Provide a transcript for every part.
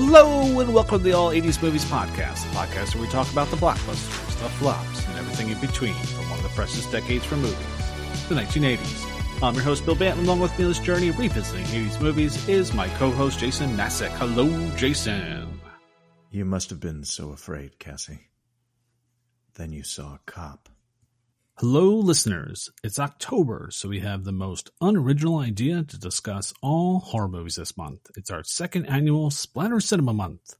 Hello and welcome to the All 80s Movies Podcast, the podcast where we talk about the blockbusters, the flops, and everything in between from one of the freshest decades for movies, the 1980s. I'm your host, Bill Banton. Along with me on this journey revisiting 80s movies is my co-host, Jason Masek. Hello, Jason. You must have been so afraid, Cassie. Then you saw a cop. Hello, listeners. It's October, so we have the most unoriginal idea to discuss all horror movies this month. It's our second annual Splatter Cinema Month.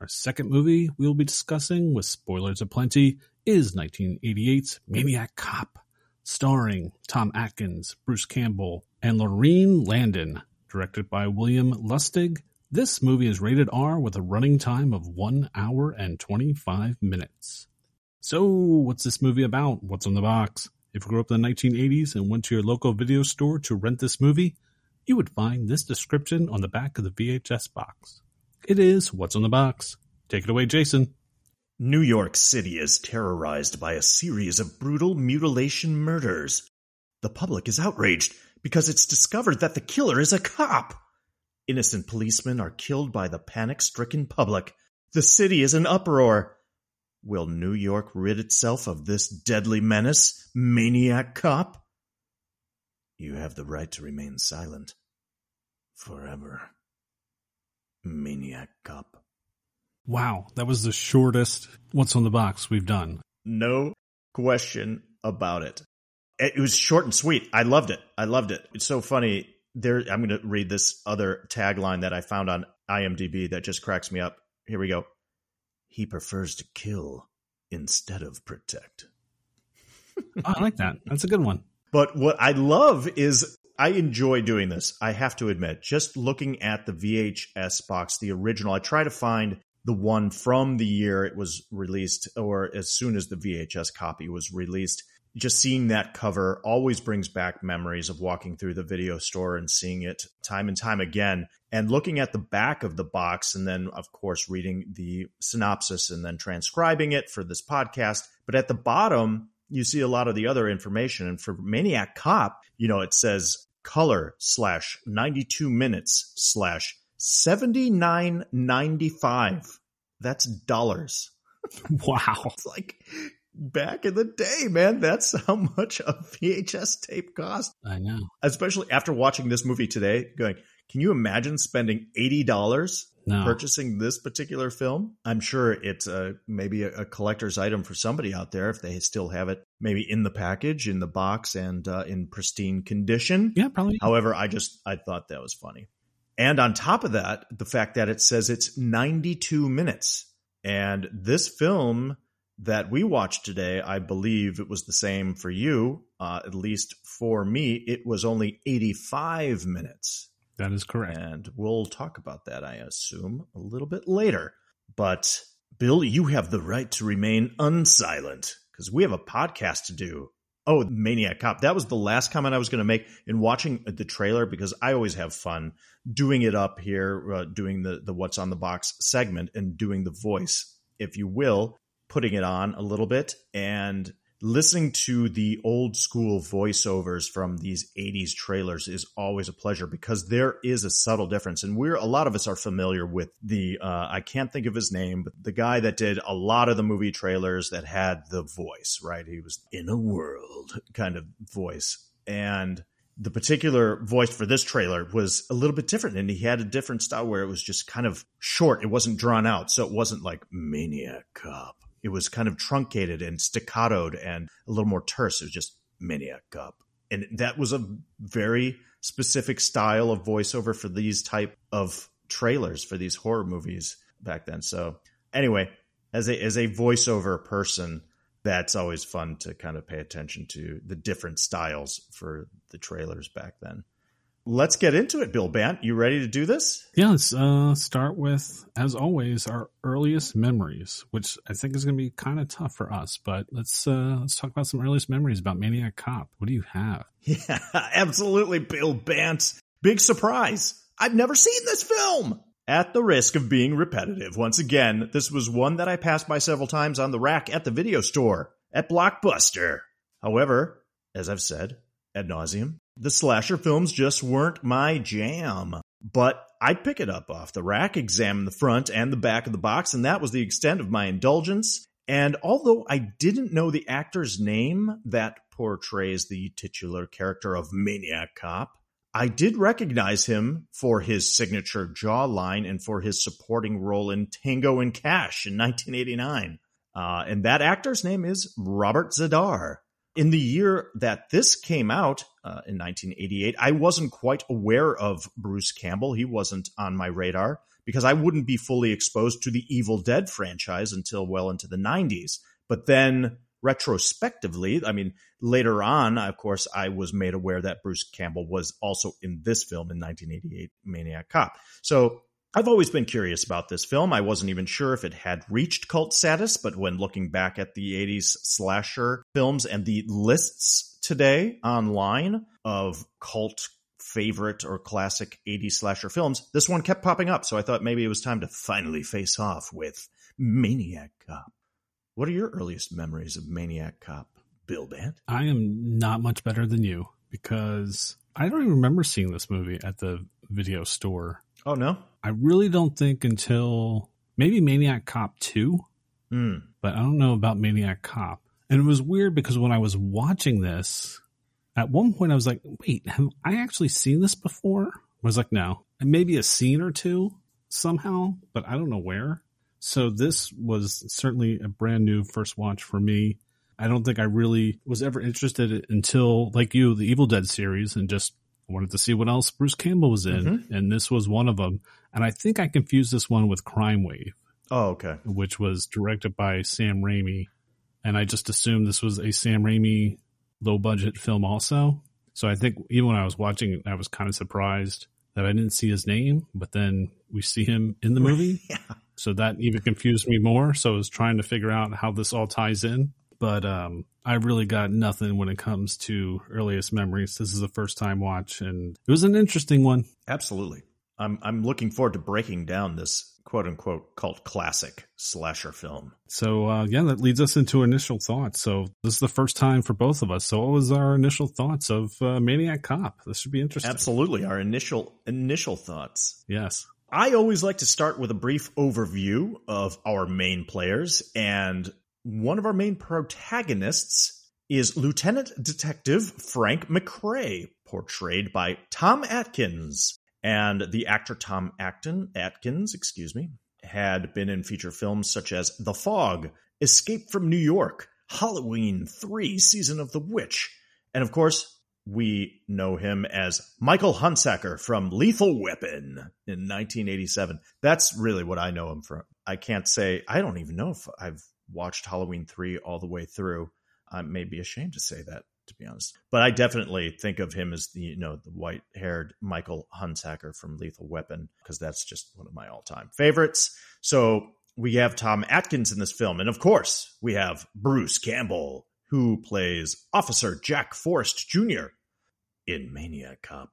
Our second movie we will be discussing, with spoilers aplenty, is 1988's Maniac Cop, starring Tom Atkins, Bruce Campbell, and Laurene Landon. Directed by William Lustig, this movie is rated R with a running time of 1 hour and 25 minutes. So, what's this movie about? What's on the box? If you grew up in the 1980s and went to your local video store to rent this movie, you would find this description on the back of the VHS box. It is What's on the Box. Take it away, Jason. New York City is terrorized by a series of brutal mutilation murders. The public is outraged because it's discovered that the killer is a cop. Innocent policemen are killed by the panic stricken public. The city is in uproar. Will New York rid itself of this deadly menace, Maniac Cop? You have the right to remain silent. Forever. Maniac Cop. Wow, that was the shortest What's on the Box we've done. No question about it. It was short and sweet. I loved it. I loved it. It's so funny. There, I'm going to read this other tagline that I found on IMDb that just cracks me up. Here we go. He prefers to kill instead of protect. oh, I like that. That's a good one. But what I love is I enjoy doing this. I have to admit, just looking at the VHS box, the original, I try to find the one from the year it was released or as soon as the VHS copy was released. Just seeing that cover always brings back memories of walking through the video store and seeing it time and time again. And looking at the back of the box, and then, of course, reading the synopsis and then transcribing it for this podcast. But at the bottom, you see a lot of the other information. And for Maniac Cop, you know, it says color slash 92 minutes slash 79.95. That's dollars. Wow. It's like back in the day, man. That's how much a VHS tape cost. I know. Especially after watching this movie today, going, can you imagine spending $80 No. purchasing this particular film? I'm sure it's a, maybe a, a collector's item for somebody out there if they still have it, maybe in the package, in the box, and uh, in pristine condition. Yeah, probably. However, I just I thought that was funny. And on top of that, the fact that it says it's 92 minutes. And this film that we watched today, I believe it was the same for you, uh, at least for me, it was only 85 minutes. That is correct. And we'll talk about that, I assume, a little bit later. But Bill, you have the right to remain unsilent because we have a podcast to do. Oh, Maniac Cop. That was the last comment I was going to make in watching the trailer because I always have fun doing it up here, uh, doing the, the What's on the Box segment and doing the voice, if you will, putting it on a little bit and listening to the old school voiceovers from these 80s trailers is always a pleasure because there is a subtle difference. And we're a lot of us are familiar with the uh, i can't think of his name but the guy that did a lot of the movie trailers that had the voice right? He was in a world kind of voice. And the particular voice for this trailer was a little bit different and he had a different style where it was just kind of short. It wasn't drawn out. So it wasn't like maniac cop it was kind of truncated and staccatoed and a little more terse. It was just Maniac Cop. And that was a very specific style of voiceover for these type of trailers for these horror movies back then. So anyway, as a as a voiceover person, that's always fun to kind of pay attention to the different styles for the trailers back then. Let's get into it, Bill Bant. You ready to do this? Yeah, let's uh, start with, as always, our earliest memories, which I think is going to be kind of tough for us. But let's uh, let's talk about some earliest memories about Maniac Cop. What do you have? Yeah, absolutely, Bill Bant. Big surprise. I've never seen this film. At the risk of being repetitive, once again, this was one that I passed by several times on the rack at the video store, at Blockbuster. However, as I've said ad nauseum, the slasher films just weren't my jam. but I'd pick it up off the rack, examine the front and the back of the box, and that was the extent of my indulgence. And although I didn't know the actor's name that portrays the titular character of Maniac Cop, I did recognize him for his signature jawline and for his supporting role in Tango and Cash in 1989. Uh, and that actor's name is Robert Z'Dar. In the year that this came out, uh, in 1988, I wasn't quite aware of Bruce Campbell. He wasn't on my radar because I wouldn't be fully exposed to the Evil Dead franchise until well into the 90s. But then retrospectively, I mean, later on, of course, I was made aware that Bruce Campbell was also in this film in 1988, Maniac Cop. So I've always been curious about this film. I wasn't even sure if it had reached cult status, but when looking back at the 80s slasher films and the lists today online of cult favorite or classic 80s slasher films, this one kept popping up. So I thought maybe it was time to finally face off with Maniac Cop. What are your earliest memories of Maniac Cop, Bill Band? I am not much better than you because I don't even remember seeing this movie at the video store. Oh, no? I really don't think until maybe Maniac Cop 2, Mm. but I don't know about Maniac Cop. And it was weird because when I was watching this, at one point I was like, wait, have I actually seen this before? I was like, no. And maybe a scene or two somehow, but I don't know where. So this was certainly a brand new first watch for me. I don't think I really was ever interested until, like you, the Evil Dead series, and just wanted to see what else Bruce Campbell was in. Mhm. And this was one of them. And I think I confused this one with Crime Wave Oh, okay. which was directed by Sam Raimi. And I just assumed this was a Sam Raimi low budget film also. So I think even when I was watching it, I was kind of surprised that I didn't see his name, but then we see him in the movie. Yeah. So that even confused me more. So I was trying to figure out how this all ties in. But um, I really got nothing when it comes to earliest memories. This is a first time watch, and it was an interesting one. Absolutely. I'm I'm looking forward to breaking down this quote unquote cult classic slasher film. So uh, yeah, that leads us into initial thoughts. So this is the first time for both of us. So what was our initial thoughts of uh, Maniac Cop? This should be interesting. Absolutely. Our initial initial thoughts. Yes. I always like to start with a brief overview of our main players, and one of our main protagonists is Lieutenant Detective Frank McCrae, portrayed by Tom Atkins. And the actor Tom Acton, Atkins, excuse me, had been in feature films such as The Fog, Escape from New York, Halloween 3, Season of the Witch, and of course, we know him as Michael Hunsaker from Lethal Weapon in 1987. That's really what I know him from. I can't say, I don't even know if I've watched Halloween 3 all the way through. I may be ashamed to say that, to be honest. But I definitely think of him as the, you know, the white haired Michael Hunsaker from Lethal Weapon, because that's just one of my all time favorites. So we have Tom Atkins in this film. And of course, we have Bruce Campbell, who plays Officer Jack Forrest Jr. in Maniac Cop.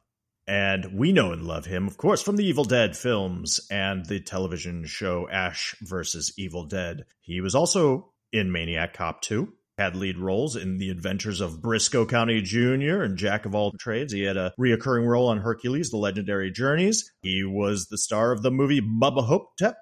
And we know and love him, of course, from the Evil Dead films and the television show Ash vs. Evil Dead. He was also in Maniac Cop 2, had lead roles in The Adventures of Brisco County Jr. and Jack of All Trades. He had a reoccurring role on Hercules, The Legendary Journeys. He was the star of the movie Bubba Ho-Tep.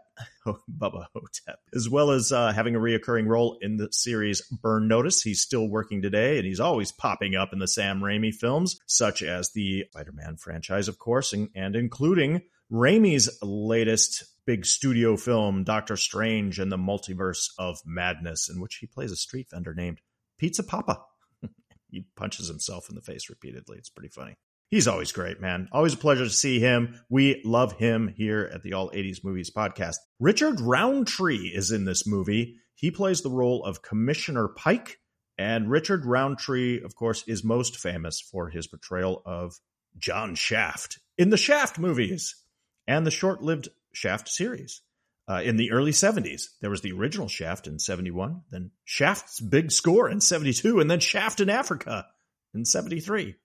Bubba Ho-Tep, as well as uh, having a reoccurring role in the series Burn Notice. He's still working today, and he's always popping up in the Sam Raimi films, such as the Spider Man franchise, of course, and, and including Raimi's latest big studio film, Doctor Strange and the Multiverse of Madness, in which he plays a street vendor named Pizza Papa. he punches himself in the face repeatedly. It's pretty funny. He's always great, man. Always a pleasure to see him. We love him here at the All 80s Movies podcast. Richard Roundtree is in this movie. He plays the role of Commissioner Pike. And Richard Roundtree, of course, is most famous for his portrayal of John Shaft in the Shaft movies and the short lived Shaft series. Uh, in the early 70s, there was the original Shaft in 71, then Shaft's Big Score in 72, and then Shaft in Africa in 73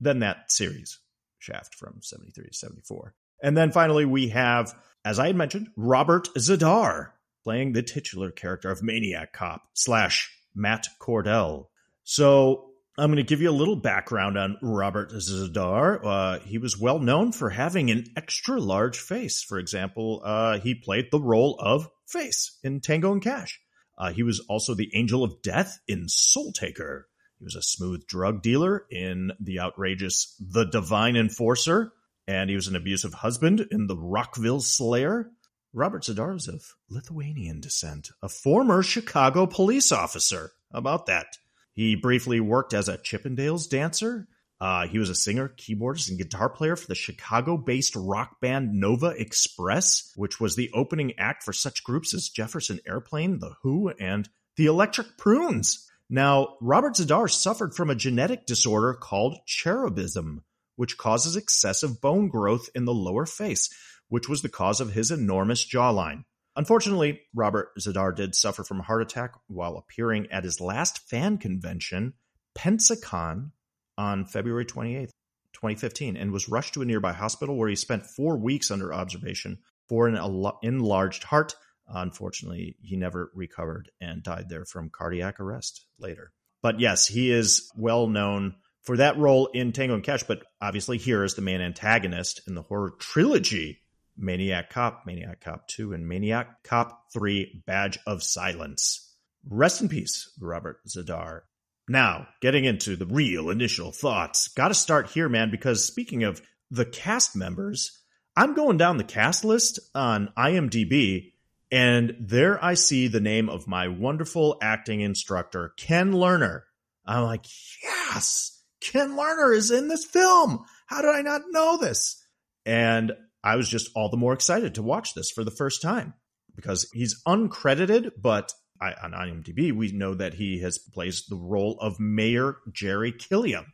then that series, Shaft from 73 to 74. And then finally, we have, as I had mentioned, Robert Z'Dar playing the titular character of Maniac Cop slash Matt Cordell. So I'm going to give you a little background on Robert Z'Dar. Uh, he was well known for having an extra large face. For example, uh, he played the role of Face in Tango and Cash. Uh, he was also the Angel of Death in Soul Taker. He was a smooth drug dealer in the outrageous The Divine Enforcer, and he was an abusive husband in The Rockville Slayer. Robert Z'Dar is of Lithuanian descent, a former Chicago police officer. How about that? He briefly worked as a Chippendales dancer. Uh, he was a singer, keyboardist, and guitar player for the Chicago based rock band Nova Express, which was the opening act for such groups as Jefferson Airplane, The Who, and the Electric Prunes. Now, Robert Z'Dar suffered from a genetic disorder called cherubism, which causes excessive bone growth in the lower face, which was the cause of his enormous jawline. Unfortunately, Robert Z'Dar did suffer from a heart attack while appearing at his last fan convention, Pensacon, on February 28th, 2015, and was rushed to a nearby hospital where he spent four weeks under observation for an enlarged heart. Unfortunately, he never recovered and died there from cardiac arrest later. But yes, he is well known for that role in Tango and Cash, but obviously here is the main antagonist in the horror trilogy Maniac Cop, Maniac Cop 2, and Maniac Cop 3 Badge of Silence. Rest in peace, Robert Z'Dar. Now, getting into the real initial thoughts. Got to start here, man, because speaking of the cast members, I'm going down the cast list on IMDb, and there I see the name of my wonderful acting instructor, Ken Lerner. I'm like, yes, Ken Lerner is in this film. How did I not know this? And I was just all the more excited to watch this for the first time because he's uncredited, but I, on IMDb, we know that he has plays the role of Mayor Jerry Killiam.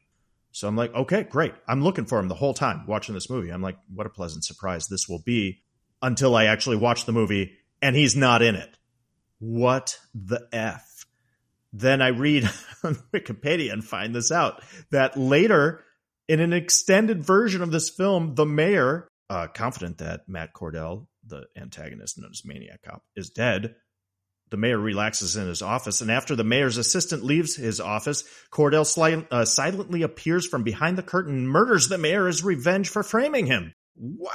So I'm like, okay, great. I'm looking for him the whole time watching this movie. I'm like, what a pleasant surprise this will be until I actually watch the movie and he's not in it. What the F? Then I read on Wikipedia and find this out that later in an extended version of this film, the mayor uh, confident that Matt Cordell, the antagonist known as Maniac Cop, is dead, the mayor relaxes in his office, and after the mayor's assistant leaves his office, Cordell sli- uh, silently appears from behind the curtain and murders the mayor as revenge for framing him. What?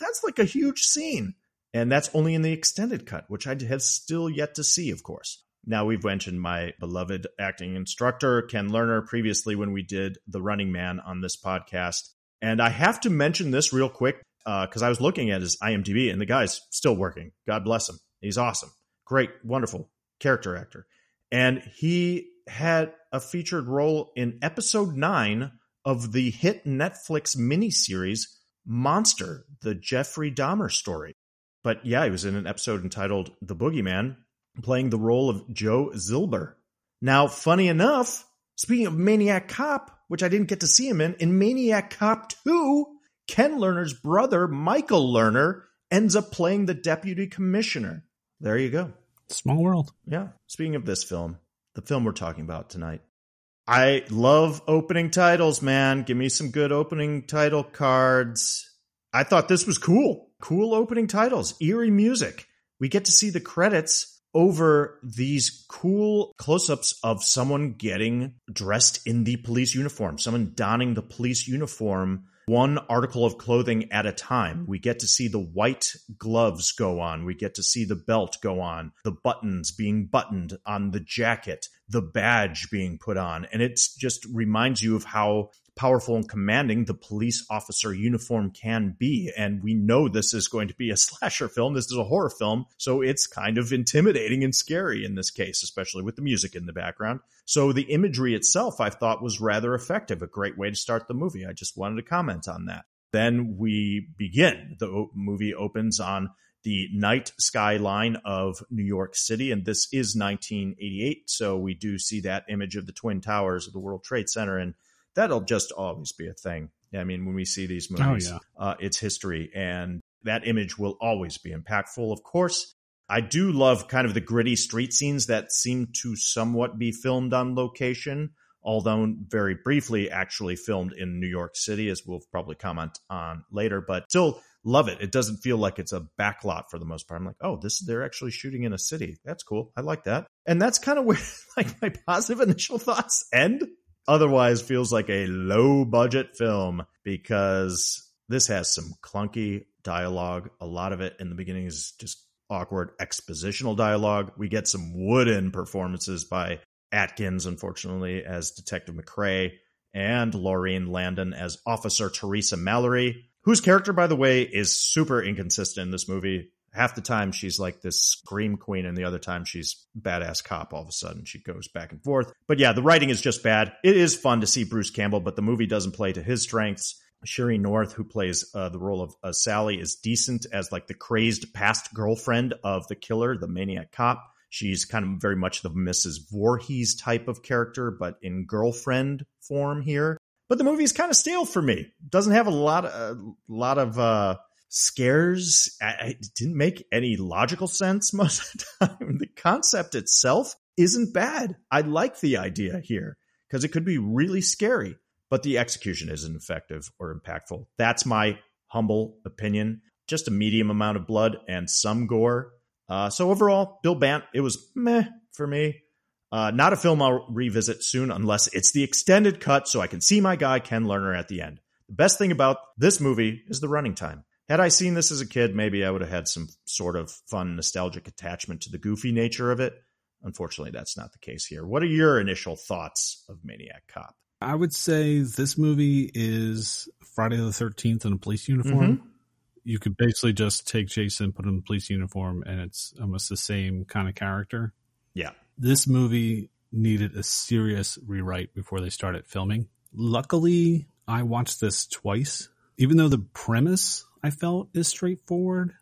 That's like a huge scene. And that's only in the extended cut, which I have still yet to see, of course. Now, we've mentioned my beloved acting instructor, Ken Lerner, previously when we did The Running Man on this podcast. And I have to mention this real quick because uh, I was looking at his IMDb and the guy's still working. God bless him. He's awesome. Great, wonderful character actor. And he had a featured role in episode nine of the hit Netflix miniseries Monster, the Jeffrey Dahmer story. But yeah, he was in an episode entitled The Boogeyman, playing the role of Joe Zilber. Now, funny enough, speaking of Maniac Cop, which I didn't get to see him in, in Maniac Cop 2, Ken Lerner's brother, Michael Lerner, ends up playing the deputy commissioner. There you go. Small world. Yeah. Speaking of this film, the film we're talking about tonight, I love opening titles, man. Give me some good opening title cards. I thought this was cool. Cool opening titles, eerie music. We get to see the credits over these cool close ups of someone getting dressed in the police uniform, someone donning the police uniform, one article of clothing at a time. We get to see the white gloves go on. We get to see the belt go on, the buttons being buttoned on the jacket, the badge being put on. And it just reminds you of how powerful and commanding the police officer uniform can be. And we know this is going to be a slasher film. This is a horror film. So it's kind of intimidating and scary in this case, especially with the music in the background. So the imagery itself, I thought was rather effective. A great way to start the movie. I just wanted to comment on that. Then we begin. The movie opens on the night skyline of New York City. And this is 1988. So we do see that image of the Twin Towers of the World Trade Center. And that'll just always be a thing. I mean, when we see these oh, movies, oh, yeah. uh, it's history, and that image will always be impactful. Of course, I do love kind of the gritty street scenes that seem to somewhat be filmed on location, although very briefly actually filmed in New York City, as we'll probably comment on later. But still love it. It doesn't feel like it's a backlot for the most part. I'm like, oh, this they're actually shooting in a city. That's cool. I like that. And that's kind of where like my positive initial thoughts end otherwise feels like a low budget film because this has some clunky dialogue. A lot of it in the beginning is just awkward expositional dialogue. We get some wooden performances by Atkins, unfortunately, as Detective McCrae, and Laurene Landon as Officer Teresa Mallory, whose character, by the way, is super inconsistent in this movie. Half the time she's like this scream queen, and the other time she's badass cop. All of a sudden she goes back and forth. But yeah, the writing is just bad. It is fun to see Bruce Campbell, but the movie doesn't play to his strengths. Sheree North, who plays uh, the role of uh, Sally, is decent as like the crazed past girlfriend of the killer, the maniac cop. She's kind of very much the Mrs. Voorhees type of character, but in girlfriend form here. But the movie's kind of stale for me. Doesn't have a lot, a lot of uh, scares. It didn't make any logical sense most of the time. The concept itself isn't bad. I like the idea here because it could be really scary, but the execution isn't effective or impactful. That's my humble opinion. Just a medium amount of blood and some gore. Uh, so overall, Bill Bant, it was meh for me. Uh, not a film I'll revisit soon unless it's the extended cut so I can see my guy Ken Lerner at the end. The best thing about this movie is the running time. Had I seen this as a kid, maybe I would have had some sort of fun, nostalgic attachment to the goofy nature of it. Unfortunately, that's not the case here. What are your initial thoughts of Maniac Cop? I would say this movie is Friday the 13th in a police uniform. Mm-hmm. You could basically just take Jason, put him in a police uniform, and it's almost the same kind of character. Yeah. This movie needed a serious rewrite before they started filming. Luckily, I watched this twice. Even though the premise I felt is straightforward,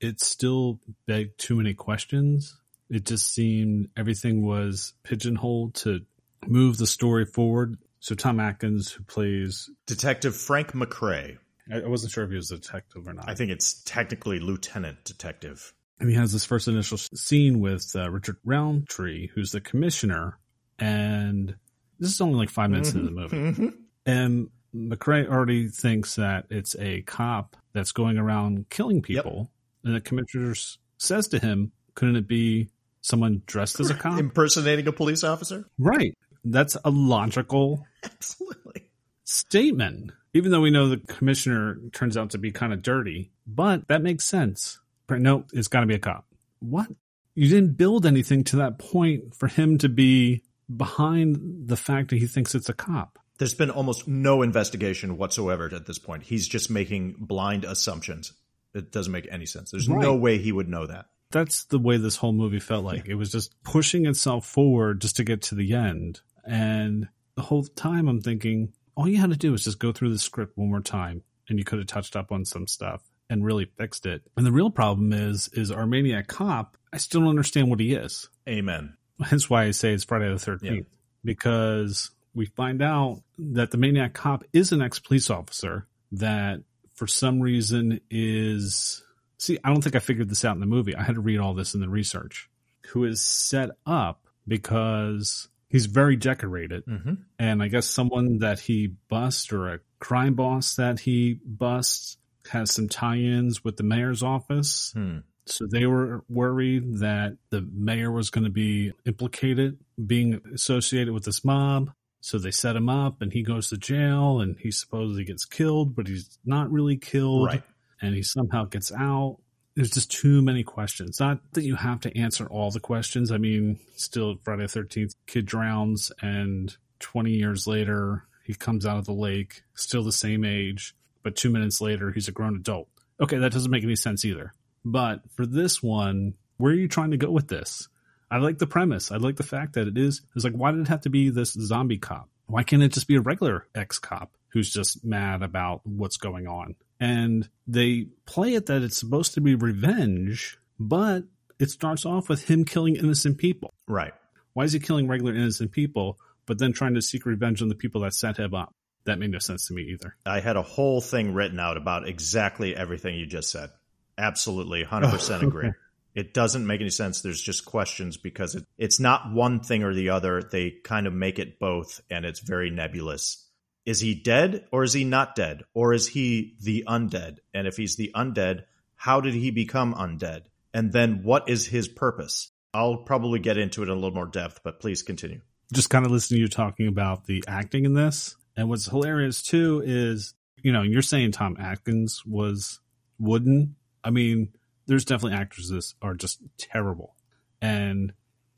it still begged too many questions. It just seemed everything was pigeonholed to move the story forward. So Tom Atkins, who plays Detective Frank McCrae. I wasn't sure if he was a detective or not. I think it's technically Lieutenant Detective. And he has this first initial scene with uh, Richard Roundtree, who's the commissioner. And this is only like five minutes into the movie. Mm-hmm. And McCrae already thinks that it's a cop that's going around killing people. Yep. And the commissioner says to him, couldn't it be someone dressed as a cop? Impersonating a police officer? Right. That's a logical Absolutely. statement. Even though we know the commissioner turns out to be kind of dirty, but that makes sense. No, it's got to be a cop. What? You didn't build anything to that point for him to be behind the fact that he thinks it's a cop. There's been almost no investigation whatsoever at this point. He's just making blind assumptions. It doesn't make any sense. There's right. no way he would know that. That's the way this whole movie felt like. It was just pushing itself forward just to get to the end. And the whole time I'm thinking, all you had to do was just go through the script one more time and you could have touched up on some stuff and really fixed it. And the real problem is, is our maniac cop, I still don't understand what he is. Amen. Hence why I say it's Friday the 13th. Yeah. Because we find out that the maniac cop is an ex police officer that for some reason is see, I don't think I figured this out in the movie. I had to read all this in the research. Who is set up because he's very decorated. Mm-hmm. And I guess someone that he busts or a crime boss that he busts has some tie ins with the mayor's office. Hmm. So they were worried that the mayor was going to be implicated, being associated with this mob. So they set him up and he goes to jail and he supposedly gets killed, but he's not really killed. Right. And he somehow gets out. There's just too many questions. Not that you have to answer all the questions. I mean, still Friday the 13th, kid drowns and 20 years later, he comes out of the lake, still the same age, but two minutes later, he's a grown adult. Okay, that doesn't make any sense either. But for this one, where are you trying to go with this? I like the premise. I like the fact that it is. It's like, why did it have to be this zombie cop? Why can't it just be a regular ex cop who's just mad about what's going on? And they play it that it's supposed to be revenge, but it starts off with him killing innocent people. Right. Why is he killing regular innocent people, but then trying to seek revenge on the people that set him up? That made no sense to me either. I had a whole thing written out about exactly everything you just said. Absolutely, 100% agree. It doesn't make any sense. There's just questions because it, it's not one thing or the other. They kind of make it both, and it's very nebulous. Is he dead or is he not dead? Or is he the undead? And if he's the undead, how did he become undead? And then what is his purpose? I'll probably get into it in a little more depth, but please continue. just kind of listening to you talking about the acting in this. And what's hilarious too is, you know, you're saying Tom Atkins was wooden. I mean, there's definitely actors that are just terrible. And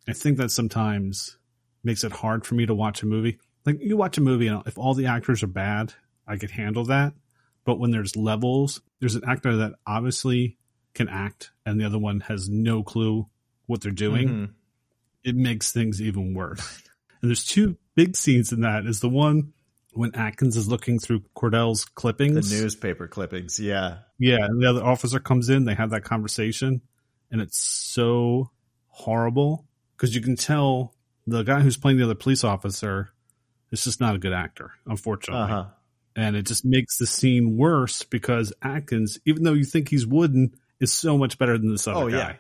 I think that sometimes makes it hard for me to watch a movie. Like you watch a movie and if all the actors are bad, I could handle that. But when there's levels, there's an actor that obviously can act and the other one has no clue what they're doing. Mm-hmm. It makes things even worse. and there's two big scenes in that is the one when Atkins is looking through Cordell's clippings. The newspaper clippings, yeah. Yeah, and the other officer comes in, they have that conversation, and it's so horrible because you can tell the guy who's playing the other police officer is just not a good actor, unfortunately. Uh-huh. And it just makes the scene worse because Atkins, even though you think he's wooden, is so much better than this other Oh, guy. yeah.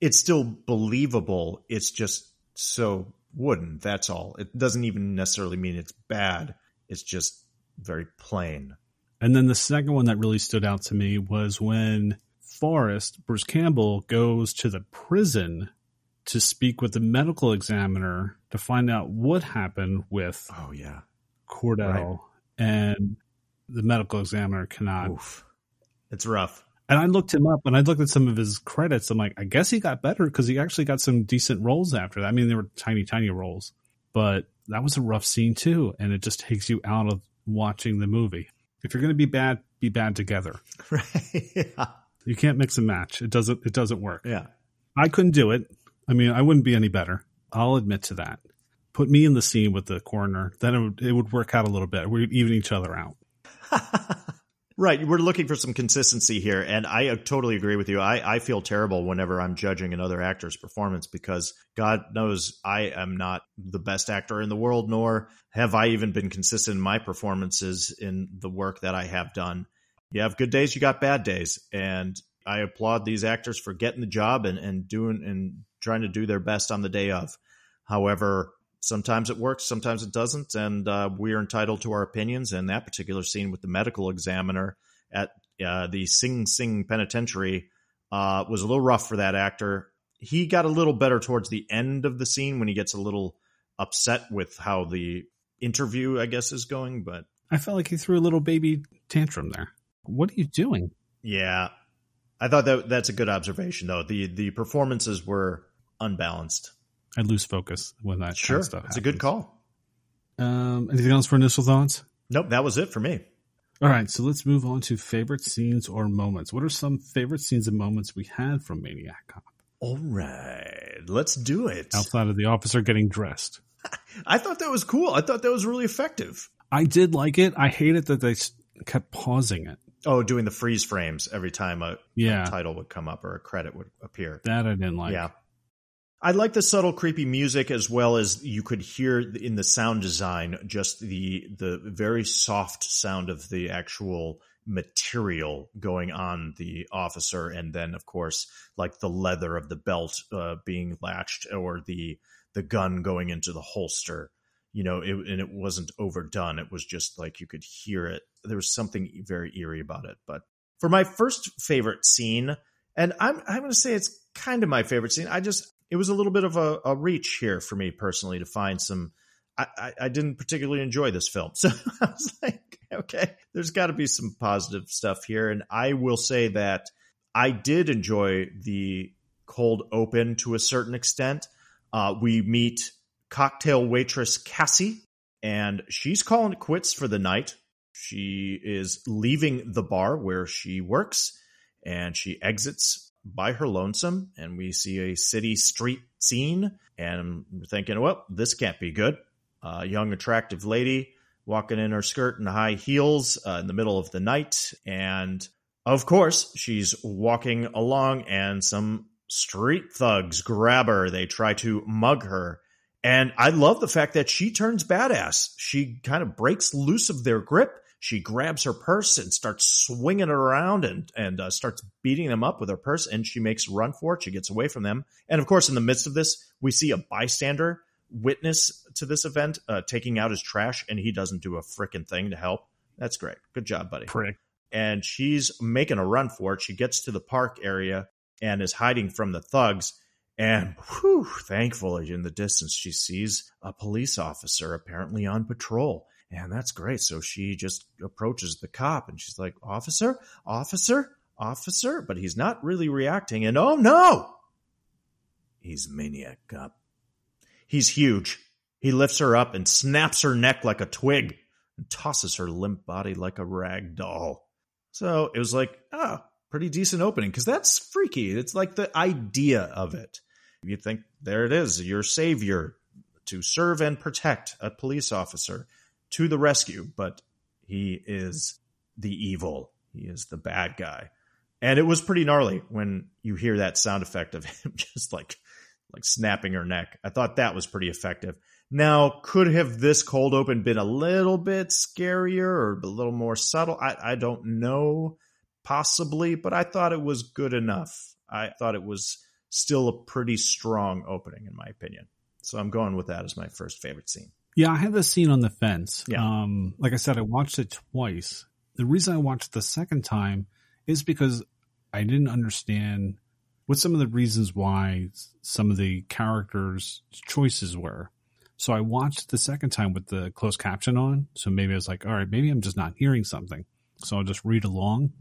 It's still believable. It's just so wooden. That's all. It doesn't even necessarily mean it's bad. It's just very plain. And then the second one that really stood out to me was when Forrest, Bruce Campbell, goes to the prison to speak with the medical examiner to find out what happened with Oh, yeah. Cordell. And the medical examiner cannot. Oof. It's rough. And I looked him up and I looked at some of his credits. I'm like, I guess he got better because he actually got some decent roles after that. I mean, they were tiny, tiny roles, but that was a rough scene too. And it just takes you out of watching the movie. If you're going to be bad, be bad together. Right. yeah. You can't mix and match. It doesn't. It doesn't work. Yeah. I couldn't do it. I mean, I wouldn't be any better. I'll admit to that. Put me in the scene with the coroner, then it would, it would work out a little bit. We'd even each other out. Right. We're looking for some consistency here. And I uh, totally agree with you. I, I feel terrible whenever I'm judging another actor's performance because God knows I am not the best actor in the world, nor have I even been consistent in my performances in the work that I have done. You have good days, you got bad days. And I applaud these actors for getting the job and, and doing and trying to do their best on the day of. However, sometimes it works, sometimes it doesn't, and uh, we are entitled to our opinions. And that particular scene with the medical examiner at uh, the Sing Sing Penitentiary uh, was a little rough for that actor. He got a little better towards the end of the scene when he gets a little upset with how the interview, I guess, is going. But I felt like he threw a little baby tantrum there. What are you doing? yeah, I thought that that's a good observation, though. the The performances were unbalanced. I lose focus when that kind Sure, of stuff. it's a good call. Um, anything else for initial thoughts? Nope, that was it for me. All right, so let's move on to favorite scenes or moments. What are some favorite scenes and moments we had from Maniac Cop All right, let's do it. outside of the officer getting dressed? I thought that was cool. I thought that was really effective. I did like it. I hated that they kept pausing it. Oh, doing the freeze frames every time a, Yeah. a title would come up or a credit would appear. That I didn't like. yeah. I like the subtle, creepy music as well as you could hear in the sound design just the the very soft sound of the actual material going on the officer, and then of course like the leather of the belt uh, being latched or the the gun going into the holster. You know, it, and it wasn't overdone. It was just like you could hear it. There was something very eerie about it. But for my first favorite scene, and I'm I'm going to say it's kind of my favorite scene. I just it was a little bit of a, a reach here for me personally to find some. I, I, I didn't particularly enjoy this film, so I was like, okay, there's got to be some positive stuff here, and I will say that I did enjoy the cold open to a certain extent. Uh, we meet cocktail waitress Cassie, and she's calling it quits for the night. She is leaving the bar where she works, and she exits by her lonesome. And we see a city street scene, and we're thinking, well, this can't be good. A young, attractive lady walking in her skirt and high heels uh, in the middle of the night, and of course, she's walking along, and some street thugs grab her. They try to mug her. And I love the fact that she turns badass. She kind of breaks loose of their grip. She grabs her purse and starts swinging it around and and uh, starts beating them up with her purse. And she makes a run for it. She gets away from them. And of course, in the midst of this, we see a bystander witness to this event uh, taking out his trash, and he doesn't do a freaking thing to help. That's great. Good job, buddy Prick. and she's making a run for it. She gets to the park area and is hiding from the thugs. And whew, thankfully, in the distance, she sees a police officer apparently on patrol. And that's great. So she just approaches the cop and she's like, Officer, officer, officer. But he's not really reacting. And oh no, he's maniac cop. He's huge. He lifts her up and snaps her neck like a twig and tosses her limp body like a rag doll. So it was like, ah, pretty decent opening because that's freaky. It's like the idea of it. You think, there it is, your savior to serve and protect a police officer to the rescue, but he is the evil. He is the bad guy. And it was pretty gnarly when you hear that sound effect of him just like like snapping her neck. I thought that was pretty effective. Now, could have this cold open been a little bit scarier or a little more subtle? I, I don't know, possibly, but I thought it was good enough. I thought it was still a pretty strong opening, in my opinion. So I'm going with that as my first favorite scene. Yeah, I had this scene on the fence. Yeah. Um, like I said, I watched it twice. The reason I watched it the second time is because I didn't understand what some of the reasons why some of the characters' choices were. So I watched the second time with the closed caption on. So maybe I was like, all right, maybe I'm just not hearing something. So I'll just read along.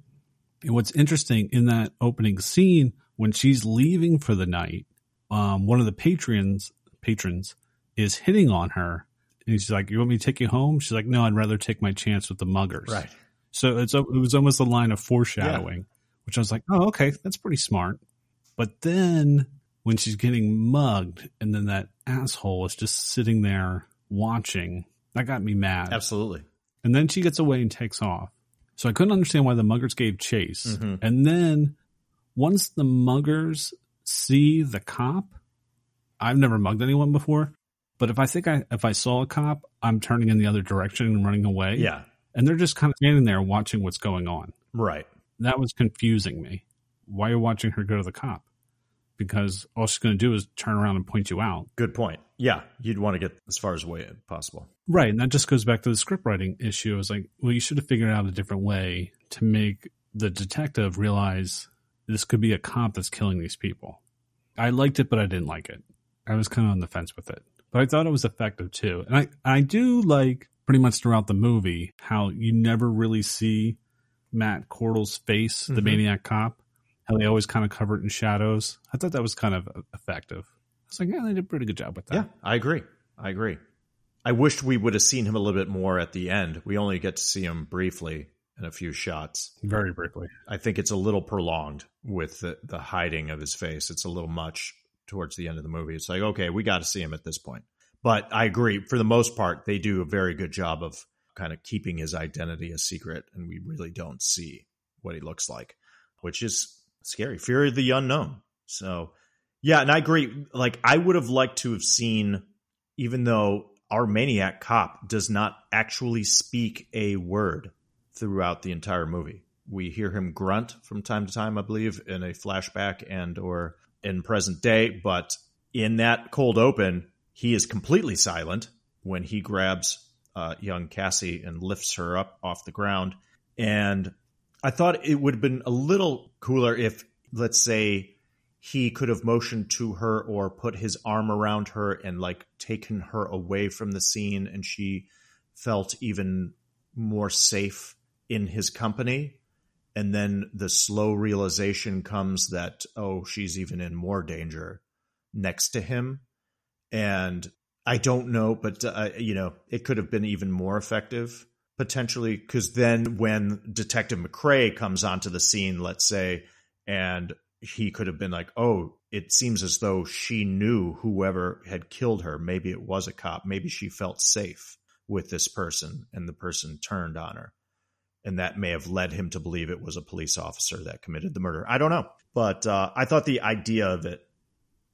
And what's interesting in that opening scene, when she's leaving for the night, um, one of the patrons patrons is hitting on her and he's like, "You want me to take you home?" She's like, "No, I'd rather take my chance with the muggers." Right. So it's it was almost a line of foreshadowing, yeah. which I was like, "Oh, okay, that's pretty smart." But then when she's getting mugged, and then that asshole is just sitting there watching, that got me mad. Absolutely. And then she gets away and takes off. So I couldn't understand why the muggers gave chase. Mm-hmm. And then once the muggers see the cop, I've never mugged anyone before. But if I think I if I saw a cop, I'm turning in the other direction and running away. Yeah. And they're just kind of standing there watching what's going on. Right. That was confusing me. Why are you watching her go to the cop? Because all she's going to do is turn around and point you out. Good point. Yeah, you'd want to get as far as away as possible. Right, and that just goes back to the script writing issue. It was like, well, you should have figured out a different way to make the detective realize this could be a cop that's killing these people. I liked it, but I didn't like it. I was kind of on the fence with it but I thought it was effective too. And I, I do like pretty much throughout the movie how you never really see Matt Cordell's face, the mm-hmm. maniac cop, how they always kind of cover it in shadows. I thought that was kind of effective. I was like, yeah, they did a pretty good job with that. Yeah, I agree. I agree. I wished we would have seen him a little bit more at the end. We only get to see him briefly in a few shots. Very briefly. I think it's a little prolonged with the, the hiding of his face. It's a little much towards the end of the movie. It's like, okay, we got to see him at this point. But I agree, for the most part, they do a very good job of kind of keeping his identity a secret, and we really don't see what he looks like, which is scary. Fear of the unknown. So, yeah, and I agree. Like, I would have liked to have seen, even though our maniac cop does not actually speak a word throughout the entire movie. We hear him grunt from time to time, I believe, in a flashback and or in present day, but in that cold open, he is completely silent when he grabs uh, young Cassie and lifts her up off the ground. And I thought it would have been a little cooler if, let's say, he could have motioned to her or put his arm around her and like taken her away from the scene and she felt even more safe in his company and then the slow realization comes that oh she's even in more danger next to him. And i don't know but uh, you know it could have been even more effective potentially because then when detective mccrae comes onto the scene let's say and he could have been like oh it seems as though she knew whoever had killed her. Maybe it was a cop. Maybe she felt safe with this person and the person turned on her and that may have led him to believe it was a police officer that committed the murder. I don't know, but uh, I thought the idea of it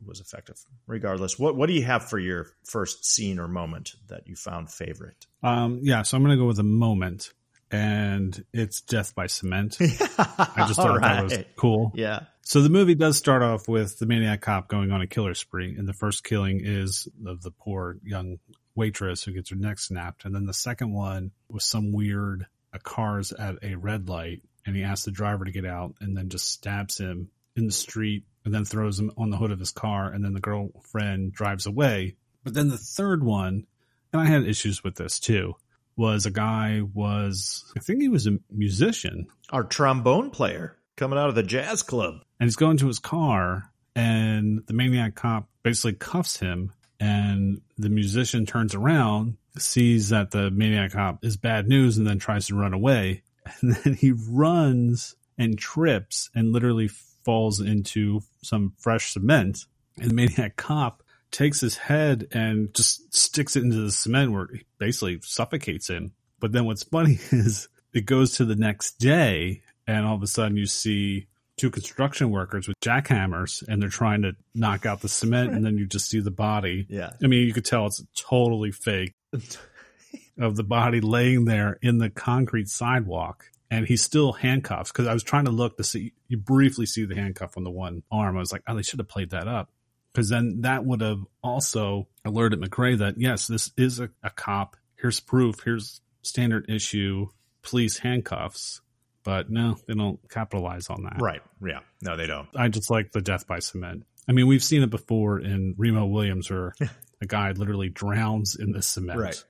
was effective. Regardless, what what do you have for your first scene or moment that you found favorite? Um, yeah, so I'm going to go with a moment, and it's death by cement. I just thought right. that was cool. Yeah. So the movie does start off with the maniac cop going on a killer spree, and the first killing is of the poor young waitress who gets her neck snapped, and then the second one was some weird a car's at a red light and he asks the driver to get out and then just stabs him in the street and then throws him on the hood of his car, and then the girlfriend drives away. But then the third one, and I had issues with this too, was a guy was I think he was a musician. Our trombone player coming out of the jazz club. And he's going to his car and the maniac cop basically cuffs him and the musician turns around, sees that the maniac cop is bad news and then tries to run away. And then he runs and trips and literally falls into some fresh cement. And the maniac cop takes his head and just sticks it into the cement where he basically suffocates him. But then what's funny is it goes to the next day and all of a sudden you see two construction workers with jackhammers and they're trying to knock out the cement and then you just see the body. Yeah. I mean, you could tell it's totally fake of the body laying there in the concrete sidewalk and he's still handcuffed because I was trying to look to see you briefly see the handcuff on the one arm. I was like, oh, they should have played that up because then that would have also alerted McCrae that yes, this is a, a cop. Here's proof. Here's standard issue police handcuffs. But no, they don't capitalize on that. Right. Yeah. No, they don't. I just like the death by cement. I mean, we've seen it before in Remo Williams where a guy literally drowns in the cement. Right.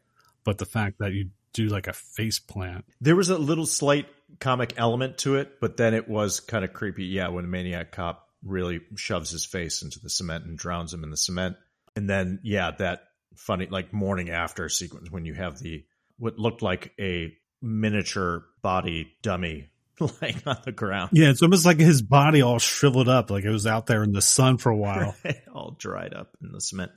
But the fact that you do like a face plant. There was a little slight comic element to it, but then it was kind of creepy. Yeah, when the Maniac Cop really shoves his face into the cement and drowns him in the cement. And then, yeah, that funny, like morning after sequence when you have the, what looked like a miniature body dummy laying on the ground. Yeah, it's almost like his body all shriveled up, like it was out there in the sun for a while. all dried up in the cement.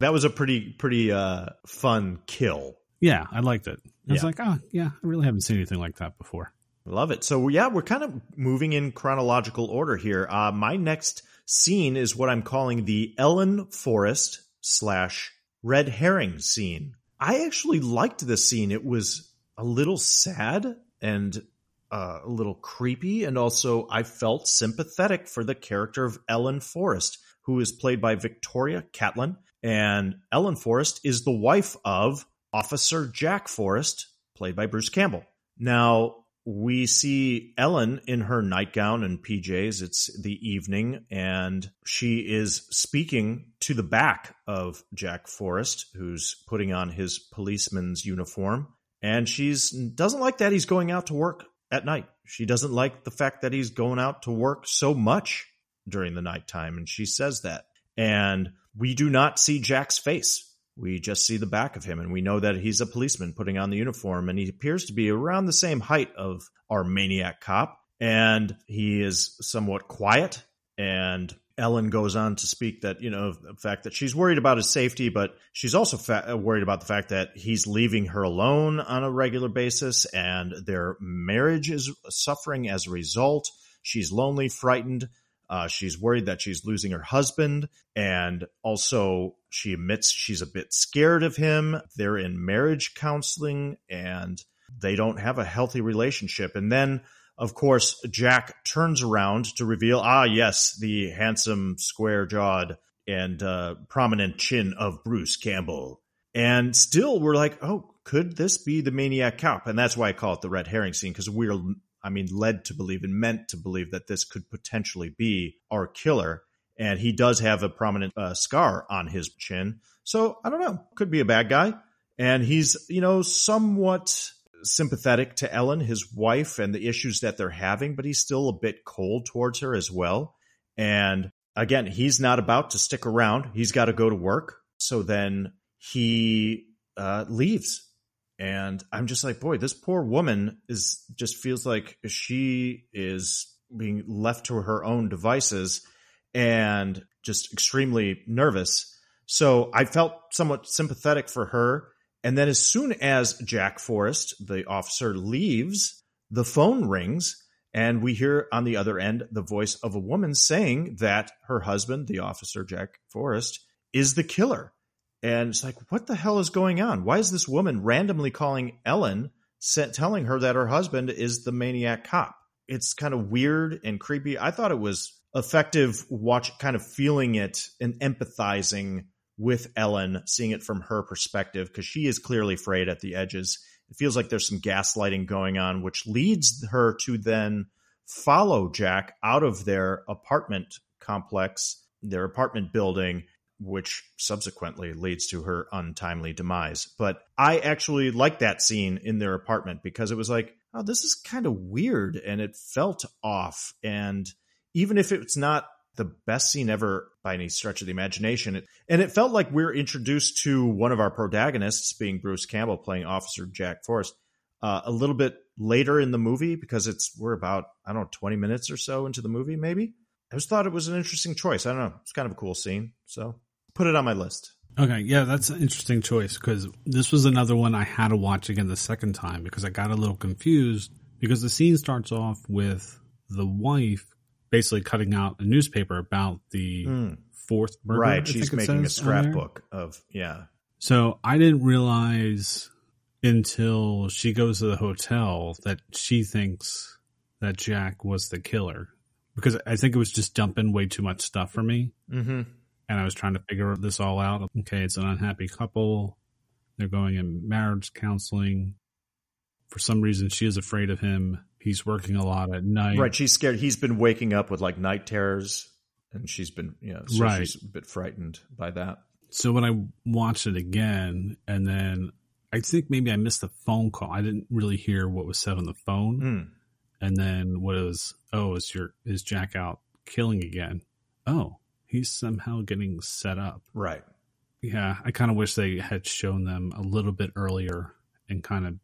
That was a pretty, pretty uh, fun kill. Yeah, I liked it. I Yeah. was like, oh, yeah, I really haven't seen anything like that before. Love it. So yeah, we're kind of moving in chronological order here. Uh, my next scene is what I'm calling the Ellen Forrest slash red herring scene. I actually liked this scene. It was a little sad and uh, a little creepy, and also I felt sympathetic for the character of Ellen Forrest, who is played by Victoria Catlin. And Ellen Forrest is the wife of Officer Jack Forrest, played by Bruce Campbell. Now, we see Ellen in her nightgown and PJs. It's the evening, and she is speaking to the back of Jack Forrest, who's putting on his policeman's uniform. And she doesn't like that he's going out to work at night. She doesn't like the fact that he's going out to work so much during the nighttime, and she says that. And we do not see Jack's face. We just see the back of him, and we know that he's a policeman putting on the uniform, and he appears to be around the same height of our maniac cop. And he is somewhat quiet. And Ellen goes on to speak that, you know, the fact that she's worried about his safety, but she's also fa- worried about the fact that he's leaving her alone on a regular basis, and their marriage is suffering as a result. She's lonely, frightened. Uh, she's worried that she's losing her husband. And also, she admits she's a bit scared of him. They're in marriage counseling and they don't have a healthy relationship. And then, of course, Jack turns around to reveal ah, yes, the handsome, square jawed, and uh, prominent chin of Bruce Campbell. And still, we're like, oh, could this be the maniac cop? And that's why I call it the red herring scene because we're I mean, led to believe and meant to believe that this could potentially be our killer. And he does have a prominent uh, scar on his chin. So I don't know. Could be a bad guy. And he's, you know, somewhat sympathetic to Ellen, his wife, and the issues that they're having, but he's still a bit cold towards her as well. And again, he's not about to stick around. He's got to go to work. So then he uh, leaves and I'm just like, boy, this poor woman is just feels like she is being left to her own devices and just extremely nervous. So I felt somewhat sympathetic for her. And then as soon as Jack Forrest, the officer, leaves, the phone rings and we hear on the other end the voice of a woman saying that her husband, the officer Jack Forrest, is the killer. And it's like, what the hell is going on? Why is this woman randomly calling Ellen, telling her that her husband is the maniac cop? It's kind of weird and creepy. I thought it was effective watch kind of feeling it and empathizing with Ellen, seeing it from her perspective, because she is clearly frayed at the edges. It feels like there's some gaslighting going on, which leads her to then follow Jack out of their apartment complex, their apartment building, which subsequently leads to her untimely demise. But I actually liked that scene in their apartment because it was like, oh, this is kind of weird and it felt off. And even if it's not the best scene ever by any stretch of the imagination, it, and it felt like we're introduced to one of our protagonists, being Bruce Campbell playing Officer Jack Forrest, uh, a little bit later in the movie because it's we're about I don't know twenty minutes or so into the movie. Maybe I just thought it was an interesting choice. I don't know. It's kind of a cool scene, so put it on my list. Okay, yeah, that's an interesting choice because this was another one I had to watch again the second time because I got a little confused because the scene starts off with the wife basically cutting out a newspaper about the mm. fourth murder. Right, she's making a scrapbook of yeah. So I didn't realize until she goes to the hotel that she thinks that Jack was the killer because I think it was just dumping way too much stuff for me. Mm-hmm. And I was trying to figure this all out. Okay, it's an unhappy couple. They're going in marriage counseling. For some reason, she is afraid of him. He's working a lot at night. Right. She's scared. He's been waking up with like night terrors, and she's been, you know, so right. she's a bit frightened by that. So when I watched it again, and then I think maybe I missed the phone call. I didn't really hear what was said on the phone. Mm. And then what is oh, is your is Jack out killing again? Oh, he's somehow getting set up. Right. Yeah, I kind of wish they had shown them a little bit earlier and kind of